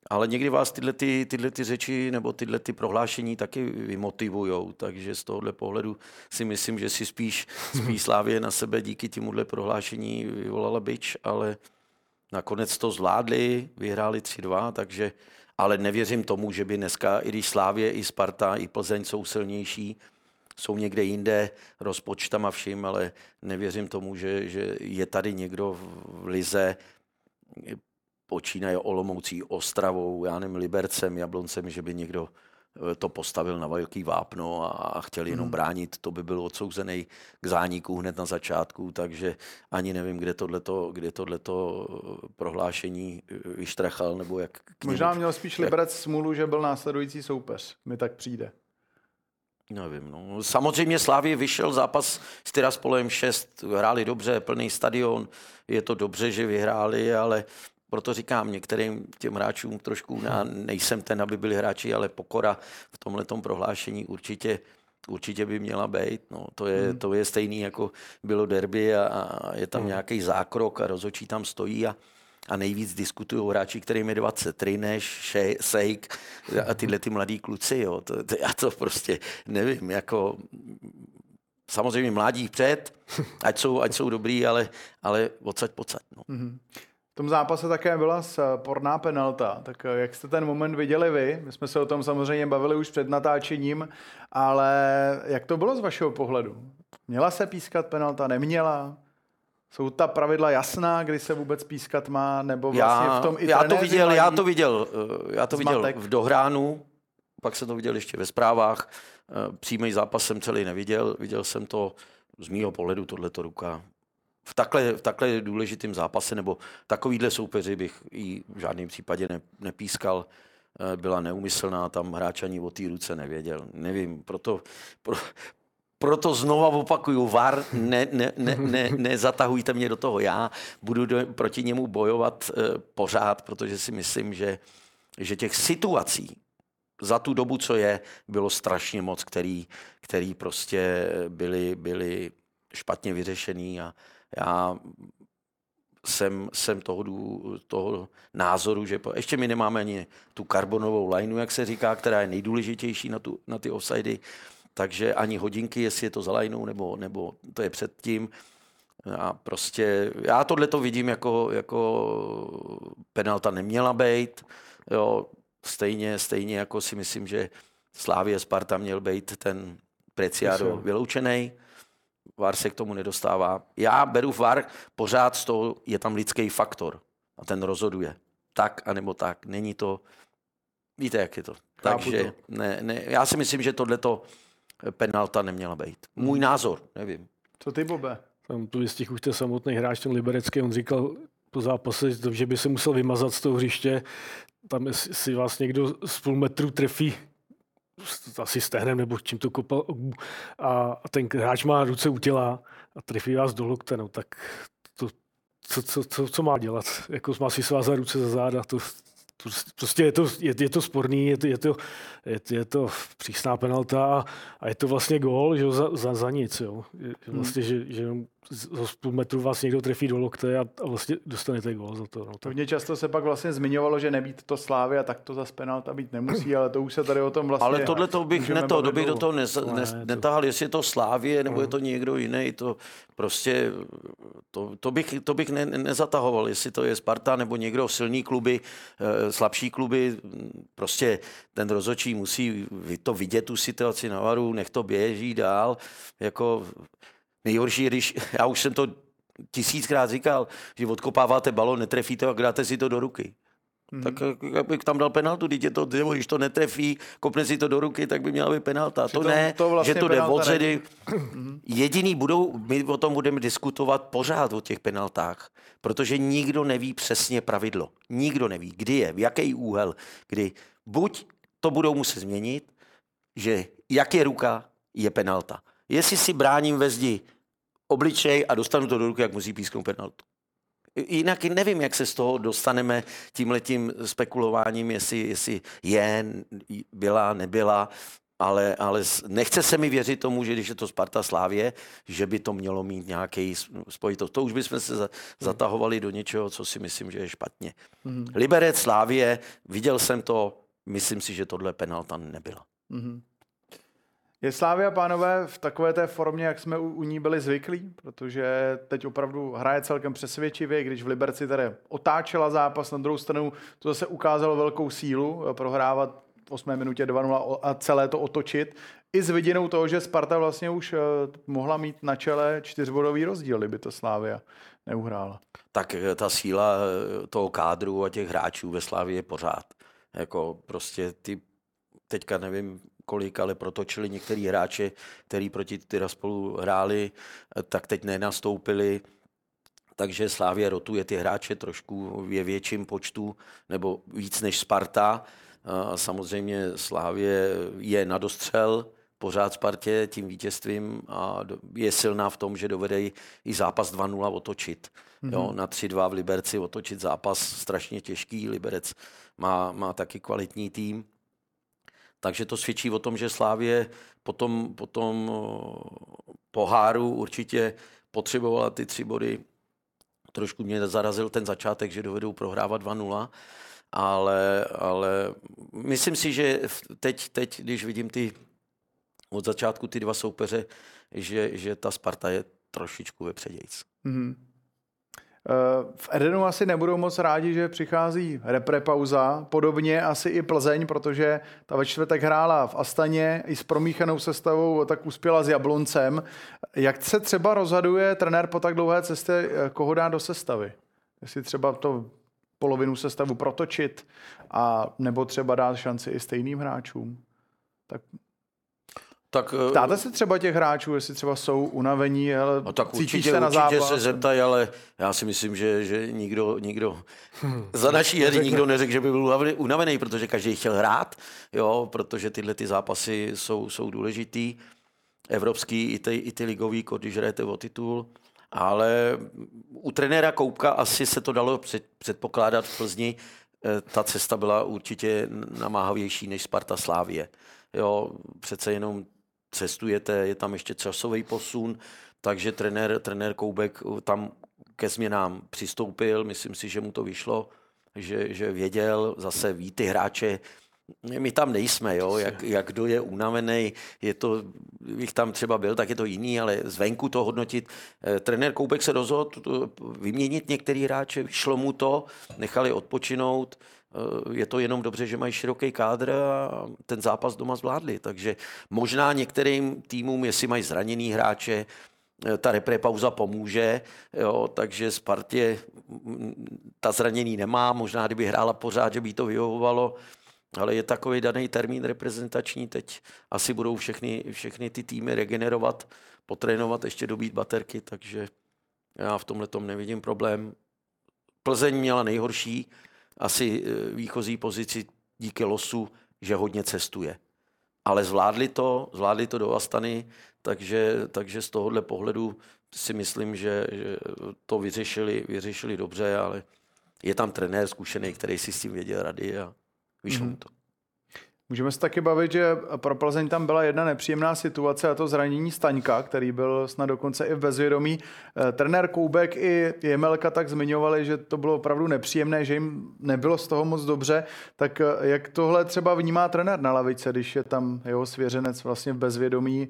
Ale někdy vás tyhle, ty, tyhle ty řeči nebo tyhle ty prohlášení taky vymotivujou, takže z tohohle pohledu si myslím, že si spíš, spíš Slávě na sebe díky těmuhle prohlášení vyvolala byč, ale nakonec to zvládli, vyhráli 3-2, takže ale nevěřím tomu, že by dneska, i když Slávě, i Sparta, i Plzeň jsou silnější, jsou někde jinde rozpočtama vším, ale nevěřím tomu, že, že je tady někdo v Lize, počínaje Olomoucí, Ostravou, já nevím, Libercem, Jabloncem, že by někdo eh, to postavil na velký vápno a chtěl jenom hmm. bránit, to by byl odsouzený k zániku hned na začátku, takže ani nevím, kde tohleto, kde tohleto eh, prohlášení eh, vyštrachal, nebo jak... Možná měl spíš Liberec smůlu, že byl následující soupeř, mi tak přijde. Nevím, no. Samozřejmě Slávě vyšel zápas s Tiraspolem 6, hráli dobře, plný stadion, je to dobře, že vyhráli, ale proto říkám některým těm hráčům trošku, já nejsem ten, aby byli hráči, ale pokora v tomhle prohlášení určitě určitě by měla být. No, to, je, hmm. to je stejný, jako bylo derby a, a je tam hmm. nějaký zákrok a rozhodčí tam stojí a, a nejvíc diskutují hráči, kterým je 23, než Sejk a tyhle ty mladí kluci. Jo. To, to, já to prostě nevím, jako samozřejmě mládí před, ať jsou, ať jsou dobrý, ale, ale odsaď pocať. No. Mm-hmm. V tom zápase také byla sporná penalta, tak eh, jak jste ten moment viděli vy? My jsme se o tom samozřejmě bavili už před natáčením, ale jak to bylo z vašeho pohledu? Měla se pískat penalta, neměla? Jsou ta pravidla jasná, kdy se vůbec pískat má, nebo vlastně já, v tom i já to viděl, já to viděl, eh, já to viděl v dohránu, pak jsem to viděl ještě ve zprávách. Eh, přímý zápas jsem celý neviděl, viděl jsem to z mýho pohledu tohleto ruka. V takhle, v takhle důležitým zápase nebo takovýhle soupeři bych ji v žádném případě ne, nepískal eh, byla neumyslná, tam hráč ani o té ruce nevěděl. Nevím, proto, pro, proto znova opakuju, VAR, ne, ne, ne, ne, nezatahujte mě do toho. Já budu do, proti němu bojovat e, pořád, protože si myslím, že, že těch situací za tu dobu, co je, bylo strašně moc, který, který prostě byly, byly špatně vyřešený a já jsem, jsem toho, toho názoru, že po, ještě my nemáme ani tu karbonovou lineu, jak se říká, která je nejdůležitější na, tu, na ty offsidy, takže ani hodinky, jestli je to za lajnou, nebo, nebo to je předtím. A prostě já tohle to vidím jako, jako penalta neměla být. Jo, stejně, stejně jako si myslím, že Slávě Sparta měl být ten Preciado vyloučený. VAR se k tomu nedostává. Já beru VAR pořád z toho, je tam lidský faktor a ten rozhoduje. Tak, anebo tak. Není to, víte, jak je to. Takže ne, ne, já si myslím, že tohleto penalta neměla být. Můj názor, nevím. Co ty, Bobe? Tam tu vystihl už ten samotný hráč, ten Liberecký, on říkal po zápase, že by se musel vymazat z toho hřiště. Tam si vás někdo z půl metru trefí asi stehnem nebo čím to kopal a ten hráč má ruce u těla a trefí vás do lokte, no tak to, co, co, co, co má dělat? Jako má si svázat ruce za záda, to, Prostě je to, je, je to sporný, je to, je to, je, je to přísná penalta a, a je to vlastně gól že za, za, za nic. Jo. Vlastně, hmm. že, že z půl metru vás někdo trefí do lokte a, a vlastně dostanete gól za to. No. Hodně často se pak vlastně zmiňovalo, že nebýt to slávy a tak to za penalta být nemusí, ale to už se tady o tom vlastně... Ale tohle to bych neto, to bych do toho nez, ne, ne, netahal, jestli je to slávě nebo je to někdo jiný, to prostě to, to bych, to bych ne, nezatahoval, jestli to je Sparta nebo někdo silný kluby, eh, slabší kluby, prostě ten rozočí musí to vidět tu situaci na varu, nech to běží dál, jako Nejhorší je, když, já už jsem to tisíckrát říkal, že odkopáváte balon, netrefíte a dáte si to do ruky. Hmm. Tak jak bych tam dal penaltu, když, je to, když to netrefí, kopne si to do ruky, tak by měla být penalta. To ne, to vlastně že to jde od řady. Jediný budou, my o tom budeme diskutovat pořád o těch penaltách, protože nikdo neví přesně pravidlo. Nikdo neví, kdy je, v jaký úhel, kdy buď to budou muset změnit, že jak je ruka, je penalta. Jestli si bráním ve zdi obličej a dostanu to do ruky, jak musí písknout penaltu. Jinak nevím, jak se z toho dostaneme tímhletím spekulováním, jestli, jestli je, byla, nebyla, ale, ale nechce se mi věřit tomu, že když je to Sparta Slávě, že by to mělo mít nějaký spojitost. To už bychom se zatahovali do něčeho, co si myslím, že je špatně. Mm-hmm. Liberec Slávě, viděl jsem to, myslím si, že tohle penalta nebyla. Mm-hmm. Je Slávia, pánové, v takové té formě, jak jsme u, u ní byli zvyklí, protože teď opravdu hraje celkem přesvědčivě, když v Liberci tady otáčela zápas, na druhou stranu to zase ukázalo velkou sílu, eh, prohrávat v 8 minutě 2-0 a celé to otočit. I s vidinou toho, že Sparta vlastně už eh, mohla mít na čele čtyřbodový rozdíl, kdyby to Slávia neuhrála. Tak eh, ta síla toho kádru a těch hráčů ve Slávě je pořád. Jako prostě ty, teďka nevím, kolik, ale protočili některý hráči, který proti spolu hráli, tak teď nenastoupili. Takže Slávě rotuje ty hráče trošku je větším počtu, nebo víc než Sparta. A samozřejmě Slávě je na dostřel, pořád Spartě tím vítězstvím a je silná v tom, že dovede i zápas 2-0 otočit. Mm-hmm. Jo, na 3-2 v Liberci otočit zápas strašně těžký. Liberec má, má taky kvalitní tým. Takže to svědčí o tom, že Slávě potom, potom poháru určitě potřebovala ty tři body. Trošku mě zarazil ten začátek, že dovedou prohrávat 2-0, ale, ale myslím si, že teď, teď, když vidím ty od začátku ty dva soupeře, že, že ta Sparta je trošičku vepředějíc. Mm-hmm. V Edenu asi nebudou moc rádi, že přichází reprepauza, podobně asi i Plzeň, protože ta ve čtvrtek hrála v Astaně i s promíchanou sestavou, tak uspěla s Jabloncem. Jak se třeba rozhoduje trenér po tak dlouhé cestě, eh, koho dá do sestavy? Jestli třeba to polovinu sestavu protočit a nebo třeba dát šanci i stejným hráčům? Tak tak, eh, Ptáte se třeba těch hráčů, jestli třeba jsou unavení, ale no, tak určitě, se na určitě se zeptají, ale já si myslím, že, že nikdo, nikdo hmm. za naší hry nikdo neřekl, že by byl unavený, protože každý chtěl hrát, jo, protože tyhle ty zápasy jsou, jsou důležitý. Evropský i ty, i ty ligový, když hrajete o titul. Ale u trenéra Koupka asi se to dalo před, předpokládat v Plzni. Eh, ta cesta byla určitě namáhavější než Sparta Slávie. Jo, přece jenom cestujete, je tam ještě časový posun, takže trenér, trenér Koubek tam ke změnám přistoupil, myslím si, že mu to vyšlo, že, že věděl, zase ví ty hráče, my tam nejsme, jo? Jak, jak kdo je unavený, je to, bych tam třeba byl, tak je to jiný, ale zvenku to hodnotit. Eh, trenér Koubek se rozhodl vyměnit některý hráče, vyšlo mu to, nechali odpočinout, je to jenom dobře, že mají široký kádr a ten zápas doma zvládli. Takže možná některým týmům, jestli mají zraněný hráče, eh, ta reprepauza pomůže, jo, takže Spartě ta zranění nemá, možná kdyby hrála pořád, že by to vyhovovalo, ale je takový daný termín reprezentační, teď asi budou všechny, všechny ty týmy regenerovat, potrénovat, ještě dobít baterky, takže já v tomhle tom nevidím problém. Plzeň měla nejhorší asi e, výchozí pozici díky losu, že hodně cestuje. Ale zvládli to, zvládli to do Astany, takže, takže z tohohle pohledu si myslím, že, že to vyřešili, vyřešili dobře, ale je tam trenér zkušený, který si s tím věděl rady a vyšlo mm-hmm. mu to. Můžeme se taky bavit, že pro Plzeň tam byla jedna nepříjemná situace a to zranění Staňka, který byl snad dokonce i v bezvědomí. Eh, trenér Koubek i Jemelka tak zmiňovali, že to bylo opravdu nepříjemné, že jim nebylo z toho moc dobře. Tak eh, jak tohle třeba vnímá trenér na lavice, když je tam jeho svěřenec vlastně v bezvědomí?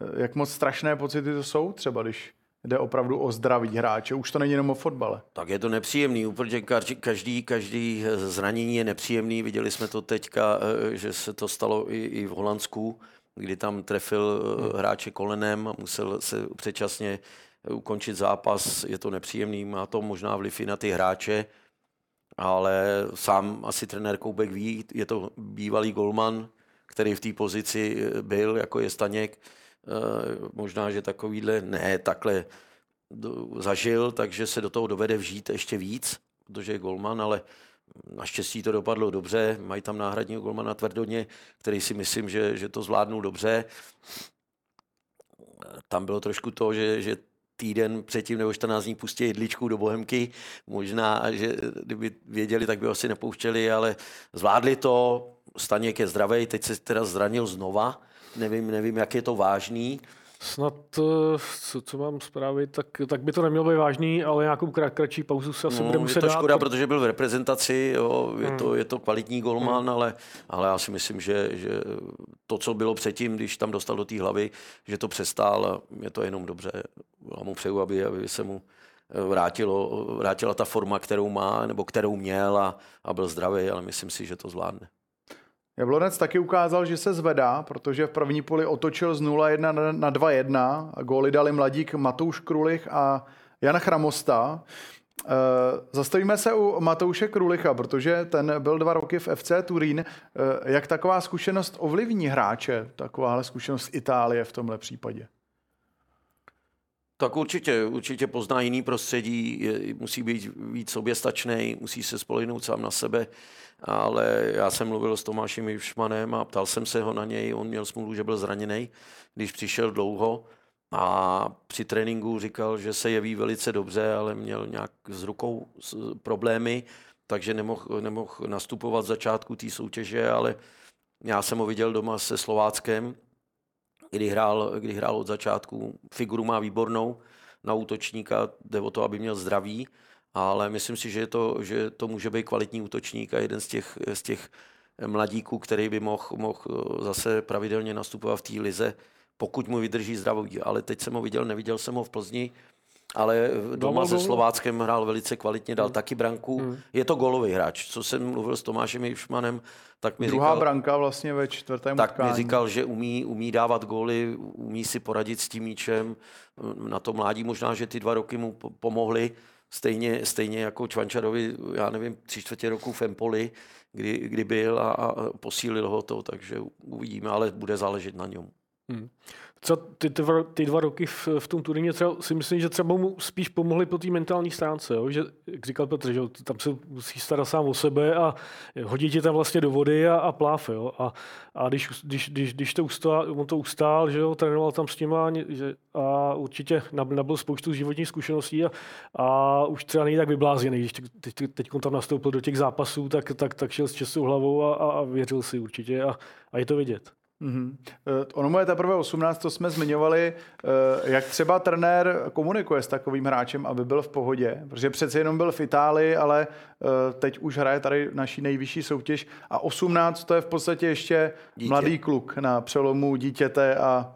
Eh, jak moc strašné pocity to jsou třeba, když jde opravdu o zdraví hráče. Už to není jenom o fotbale. Tak je to nepříjemný, protože každý, každý zranění je nepříjemný. Viděli jsme to teďka, eh, že se to stalo i, i v Holandsku, kdy tam trefil eh, hmm. hráče kolenem a musel se předčasně ukončit zápas. Je to nepříjemný, má to možná vliv i na ty hráče. ale sám asi trenér Koubek ví, je to bývalý golman, který v té pozici byl, jako je Staněk. Možná, že takovýhle, ne, takhle zažil, takže se do toho dovede vžít ještě víc, protože je golman, ale Naštěstí to dopadlo dobře, mají tam náhradního golmana Tvrdoně, který si myslím, že, že to zvládnul dobře. Tam bylo trošku to, že, že týden předtím nebo 14 dní pustí jedličku do Bohemky. Možná, že kdyby věděli, tak by ho asi nepouštěli, ale zvládli to. Staněk je zdravý, teď se teda zranil znova. Nevím, nevím, jak je to vážný. Snad, eh, co, co mám zprávy, tak, tak by to nemělo být vážný, ale nějakou krat, kratší pauzu se asi no, bude muset Je to dát. škoda, protože byl v reprezentaci, jo, je, hmm. to, je to kvalitní golman, hmm. ale, ale já si myslím, že, že to, co bylo předtím, když tam dostal do té hlavy, že to přestál, je to jenom dobře. Já mu přeju, aby, aby se mu vrátilo, vrátila ta forma, kterou má, nebo kterou měl a, a byl zdravý, ale myslím si, že to zvládne. Jablonec taky ukázal, že se zvedá, protože v první poli otočil z 0-1 na 2-1. Góly dali mladík Matouš Krulich a Jan Chramosta. Eh, zastavíme se u Matouše Krulicha, protože ten byl dva roky v FC Turín. Eh, jak taková zkušenost ovlivní hráče, takováhle zkušenost Itálie v tomhle případě? Tak určitě, určitě pozná jiný prostředí, musí být víc soběstačný, musí se spolehnout sám na sebe, ale já jsem mluvil s Tomášem Jivšmanem a ptal jsem se ho na něj, on měl smůlu, že byl zraněný, když přišel dlouho. A při tréninku říkal, že se jeví velice dobře, ale měl nějak s rukou problémy, takže nemohl, nemohl nastupovat v začátku té soutěže, ale já jsem ho viděl doma se Slováckem, kdy hrál, kdy hrál od začátku. Figuru má výbornou na útočníka, jde o to, aby měl zdraví, ale myslím si, že, to, že to může být kvalitní útočník a jeden z těch, z těch mladíků, který by mohl, mohl zase pravidelně nastupovat v té lize, pokud mu vydrží zdraví. Ale teď jsem ho viděl, neviděl jsem ho v Plzni, ale doma se Slováckem hrál velice kvalitně, dal hmm. taky branku. Hmm. Je to golový hráč. Co jsem mluvil s Tomášem Jivšmanem, tak mi Druhá říkal, branka vlastně ve čtvrtém Tak utkání. mi říkal, že umí, umí dávat góly, umí si poradit s tím míčem. Na to mládí možná, že ty dva roky mu pomohly. Stejně, stejně jako Čvančarovi, já nevím, tři čtvrtě roku v Empoli, kdy, kdy byl a, a posílil ho to, takže uvidíme, ale bude záležet na něm. Hmm. Co ty, ty, dva, ty dva roky v, v tom Turíně třeba si myslím, že třeba mu spíš pomohli po té mentální stránce, jo? že, jak říkal Petr, že tam se musí starat sám o sebe a hodit tě tam vlastně do vody a, a pláv. Jo? A, a když, když, když, když, to ustál, on to ustál, že jo, trénoval tam s nima že, a určitě nabil spoustu životních zkušeností a, a už třeba není tak vyblázěný, když teď, teď, teď tam nastoupil do těch zápasů, tak, tak, tak šel s čistou hlavou a, a, a věřil si určitě a, a je to vidět. Mm-hmm. Ono mu je teprve 18, to jsme zmiňovali, eh, jak třeba trenér komunikuje s takovým hráčem, aby byl v pohodě, protože přece jenom byl v Itálii, ale eh, teď už hraje tady naší nejvyšší soutěž a 18 to je v podstatě ještě Dítě. mladý kluk na přelomu dítěte a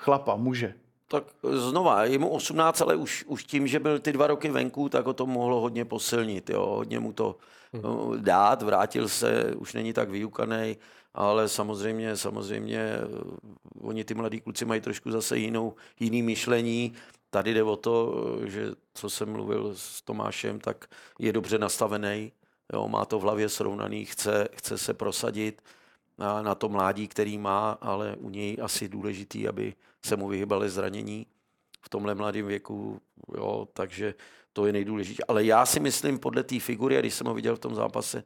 chlapa, muže. Tak znova, je mu 18, ale už, už tím, že byl ty dva roky venku, tak o to mohlo hodně posilnit, jo, hodně mu to hmm. dát, vrátil se, už není tak vyukaný ale samozřejmě, samozřejmě eh, oni ty mladí kluci mají trošku zase jinou, jiný myšlení. Tady jde o to, eh, že co jsem mluvil s Tomášem, tak je dobře nastavený, jo, má to v hlavě srovnaný, chce, chce se prosadit na, na to mládí, který má, ale u něj asi důležitý, aby se mu vyhybali zranění v tomhle mladém věku, jo, takže to je nejdůležitější. Ale já si myslím podle té figury, a když jsem ho viděl v tom zápase,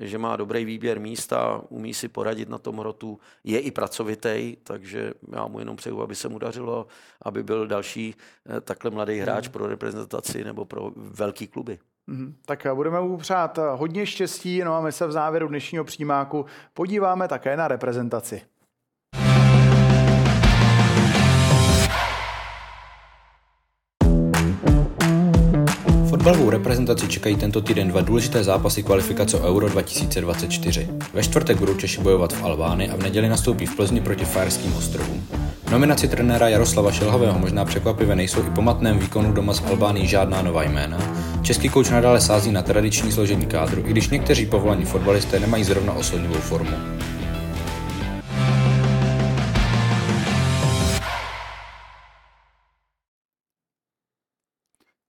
že má dobrý výběr místa, umí si poradit na tom rotu, je i pracovitý, takže já mu jenom přeju, aby se mu dařilo, aby byl další eh, takhle mladý hráč mm. pro reprezentaci nebo pro velký kluby. Mm, tak budeme mu přát eh, hodně štěstí, no a my se v závěru dnešního přímáku podíváme také na reprezentaci. Fotbalovou reprezentaci čekají tento týden dva důležité zápasy kvalifikace Euro 2024. Ve čtvrtek budou Češi bojovat v Albány a v neděli nastoupí v Plzni proti Fajerským ostrovům. Nominaci trenéra Jaroslava Šelhavého možná překvapivě nejsou i po matném výkonu doma z Albánii žádná nová jména. Český kouč nadále sází na tradiční složení kádru, i když někteří povolaní fotbalisté nemají zrovna oslnivou formu.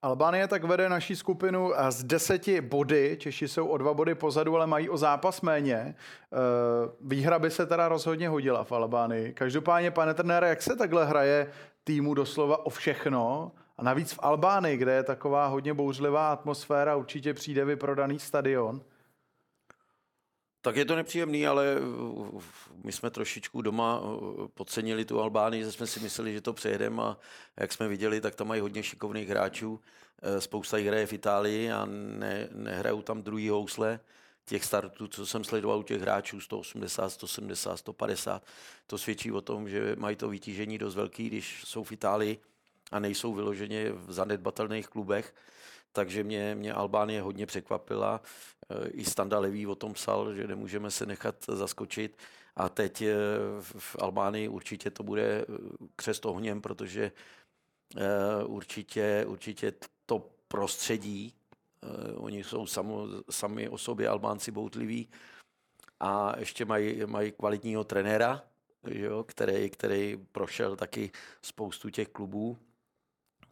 Albánie tak vede naší skupinu z deseti body. Češi jsou o dva body pozadu, ale mají o zápas méně. Eh, výhra by se teda rozhodně hodila v Albánii. Každopádně, pane trenére, jak se takhle hraje týmu doslova o všechno? A navíc v Albánii, kde je taková hodně bouřlivá atmosféra, určitě přijde vyprodaný stadion. Tak je to nepříjemný, ale my jsme trošičku doma podcenili tu Albánii, že jsme si mysleli, že to přejedeme a jak jsme viděli, tak tam mají hodně šikovných hráčů. E, spousta jich hraje v Itálii a ne, nehrajou tam druhý housle těch startů, co jsem sledoval u těch hráčů 180, 170, 150. To svědčí o tom, že mají to vytížení dost velký, když jsou v Itálii a nejsou vyloženě v zanedbatelných klubech takže mě, mě Albánie hodně překvapila. E, I Standa Levý o tom psal, že nemůžeme se nechat zaskočit. A teď e, v Albánii určitě to bude e, křest ohněm, protože určitě, určitě to prostředí, oni jsou samo, sami o sobě Albánci boutliví a ještě mají, mají kvalitního trenéra, jo, který, který prošel taky spoustu těch klubů,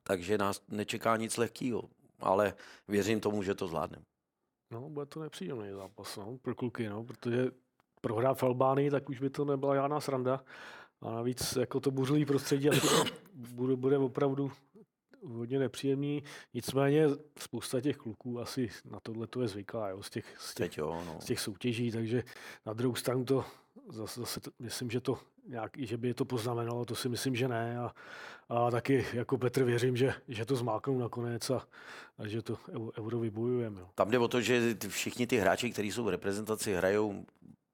takže nás nečeká nic lehkého ale věřím tomu, že to zvládneme. No, bude to nepříjemný zápas no, pro kluky, no, protože prohrát v Albánii, tak už by to nebyla žádná sranda. A navíc jako to buřlivý prostředí bude, bude opravdu hodně nepříjemný. Nicméně spousta těch kluků asi na tohle to je zvyklá, jo, z, těch, z, těch, jo, no. z těch soutěží, takže na druhou stranu to zase, zase to, myslím, že to nějak, že by je to poznamenalo, to si myslím, že ne. A, a taky jako Petr věřím, že, že to zmáknou nakonec a, a že to euro vybojujeme. Tam jde o to, že všichni ty hráči, kteří jsou v reprezentaci, hrajou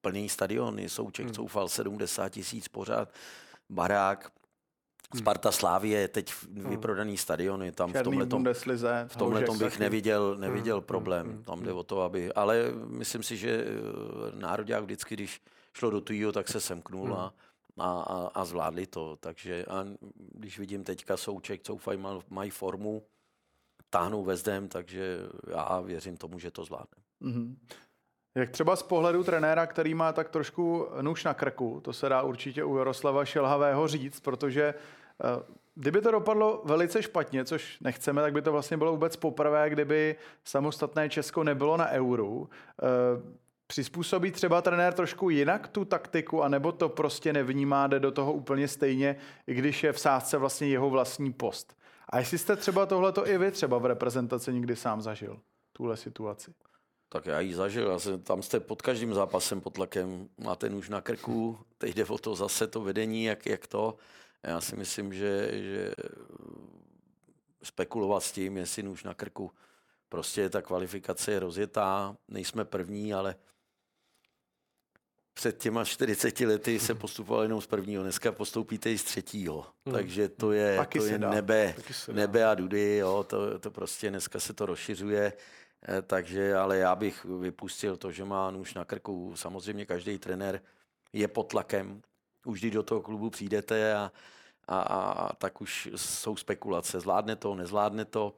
plný stadiony. Souček hmm. coufal 70 tisíc pořád, barák. Sparta Slávie je teď hmm. vyprodaný stadiony, tam Černý v tomhle Bundeslize, v tomhle tom bych neviděl, neviděl hmm. problém. Tam jde o to, aby, ale myslím si, že eh, národák vždycky, když šlo do tujího, tak se semknul a, a, a, a zvládli to. Takže a když vidím teďka Souček, Coufaj mají formu, táhnou vezdem, takže já věřím tomu, že to zvládne. Mm-hmm. Jak třeba z pohledu trenéra, který má tak trošku nůž na krku, to se dá určitě u Jaroslava Šelhavého říct, protože kdyby to dopadlo velice špatně, což nechceme, tak by to vlastně bylo vůbec poprvé, kdyby samostatné Česko nebylo na euru. Eh, přizpůsobí třeba trenér trošku jinak tu taktiku, anebo to prostě nevnímá, jde do toho úplně stejně, i když je v sázce vlastně jeho vlastní post. A jestli jste třeba tohleto i vy třeba v reprezentaci někdy sám zažil, tuhle situaci? Tak já ji zažil. Já jsem, tam jste pod každým zápasem pod tlakem. Máte nůž na krku, teď jde o to zase to vedení, jak, jak to. Já si myslím, že, že spekulovat s tím, jestli nůž na krku. Prostě ta kvalifikace je rozjetá, nejsme první, ale před těma 40 lety se postupovalo jenom z prvního, dneska postoupíte i z třetího. Hmm. Takže to je, to je nebe, nebe a dudy, jo, to, to prostě dneska se to rozšiřuje. Eh, takže, ale já bych vypustil to, že má nůž na krku. Samozřejmě každý trenér je pod tlakem. Už když do toho klubu přijdete a, a, a tak už jsou spekulace. Zvládne to, nezvládne to.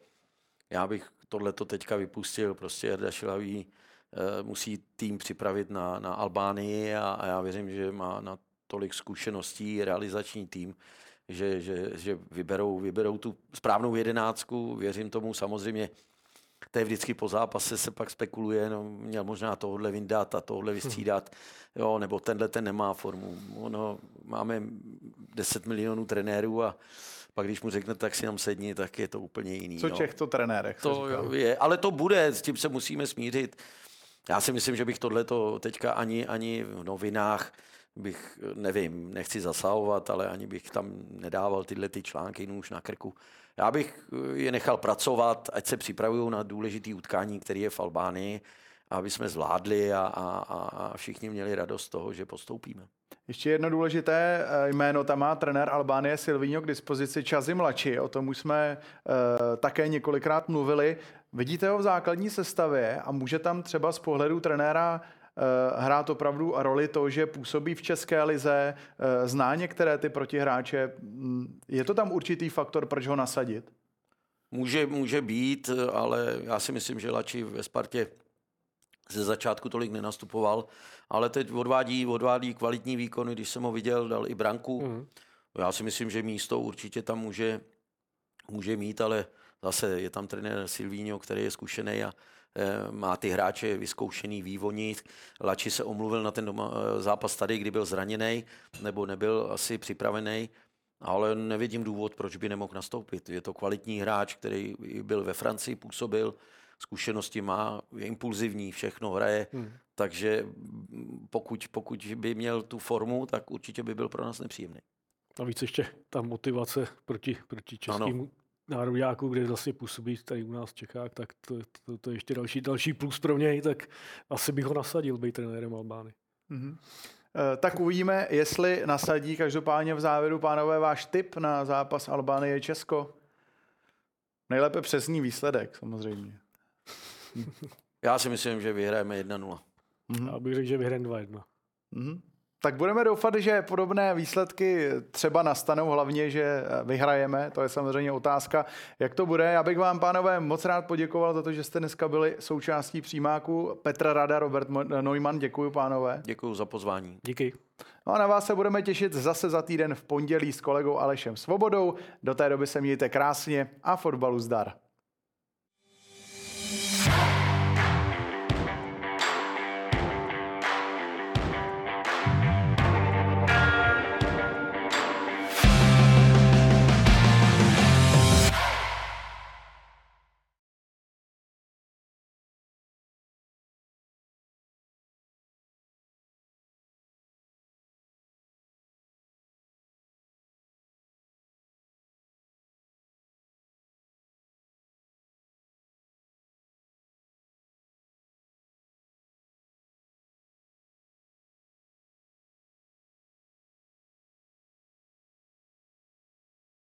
Já bych tohleto teďka vypustil. Prostě Jarda Šilavý eh, musí tým připravit na, na Albánii a, a já věřím, že má na tolik zkušeností realizační tým, že, že, že vyberou, vyberou tu správnou jedenáctku. Věřím tomu samozřejmě to je vždycky po zápase se pak spekuluje, no, měl možná tohle vyndat a tohle vystřídat, jo, nebo tenhle ten nemá formu. Ono, máme 10 milionů trenérů a pak když mu řekne, tak si nám sedni, tak je to úplně jiný. Co těchto trenérech? To je, ale to bude, s tím se musíme smířit. Já si myslím, že bych tohleto teďka ani, ani v novinách bych, nevím, nechci zasahovat, ale ani bych tam nedával tyhle ty články nůž na krku. Já bych je nechal pracovat, ať se připravují na důležitý utkání, který je v Albánii, aby jsme zvládli a, a, a všichni měli radost z toho, že postoupíme. Ještě jedno důležité eh, jméno, tam má trenér Albánie Silvino k dispozici Čazy Mlači, o tom už jsme uh, také několikrát mluvili. Vidíte ho v základní sestavě a může tam třeba z pohledu trenéra hrát opravdu roli to, že působí v České lize, uh, zná některé ty protihráče. Mm, je to tam určitý faktor, proč ho nasadit? Může, může být, ale já si myslím, že Lači ve Spartě ze začátku tolik nenastupoval, ale teď odvádí, odvádí kvalitní výkony, když jsem ho viděl, dal i branku. Mm. Já si myslím, že místo určitě tam může, může mít, ale Zase je tam trenér Silvíňo, který je zkušený a eh, má ty hráče vyzkoušený vývonit. Lači se omluvil na ten doma, eh, zápas tady, kdy byl zraněný, nebo nebyl asi připravený, ale nevidím důvod, proč by nemohl nastoupit. Je to kvalitní hráč, který byl ve Francii, působil, zkušenosti má, je impulzivní, všechno hraje, hmm. takže pokud, pokud by měl tu formu, tak určitě by byl pro nás nepříjemný. A víc ještě ta motivace proti, proti českým národňáků, kde vlastně působí tady u nás v Čechách, tak to, to, to je ještě další, další plus pro něj, tak asi bych ho nasadil, být trenérem Albány. Mm-hmm. Tak uvidíme, jestli nasadí. Každopádně v závěru, pánové, váš tip na zápas Albánie Česko? Nejlépe přesný výsledek, samozřejmě. Já si myslím, že vyhrajeme 1-0. Mm-hmm. Já bych řekl, že vyhrajeme 2-1. Mm-hmm. Tak budeme doufat, že podobné výsledky třeba nastanou, hlavně, že vyhrajeme. To je samozřejmě otázka, jak to bude. Já bych vám, pánové, moc rád poděkoval za to, že jste dneska byli součástí přímáku. Petra Rada, Robert Neumann, děkuji, pánové. Děkuji za pozvání. Díky. No a na vás se budeme těšit zase za týden v pondělí s kolegou Alešem Svobodou. Do té doby se mějte krásně a fotbalu zdar.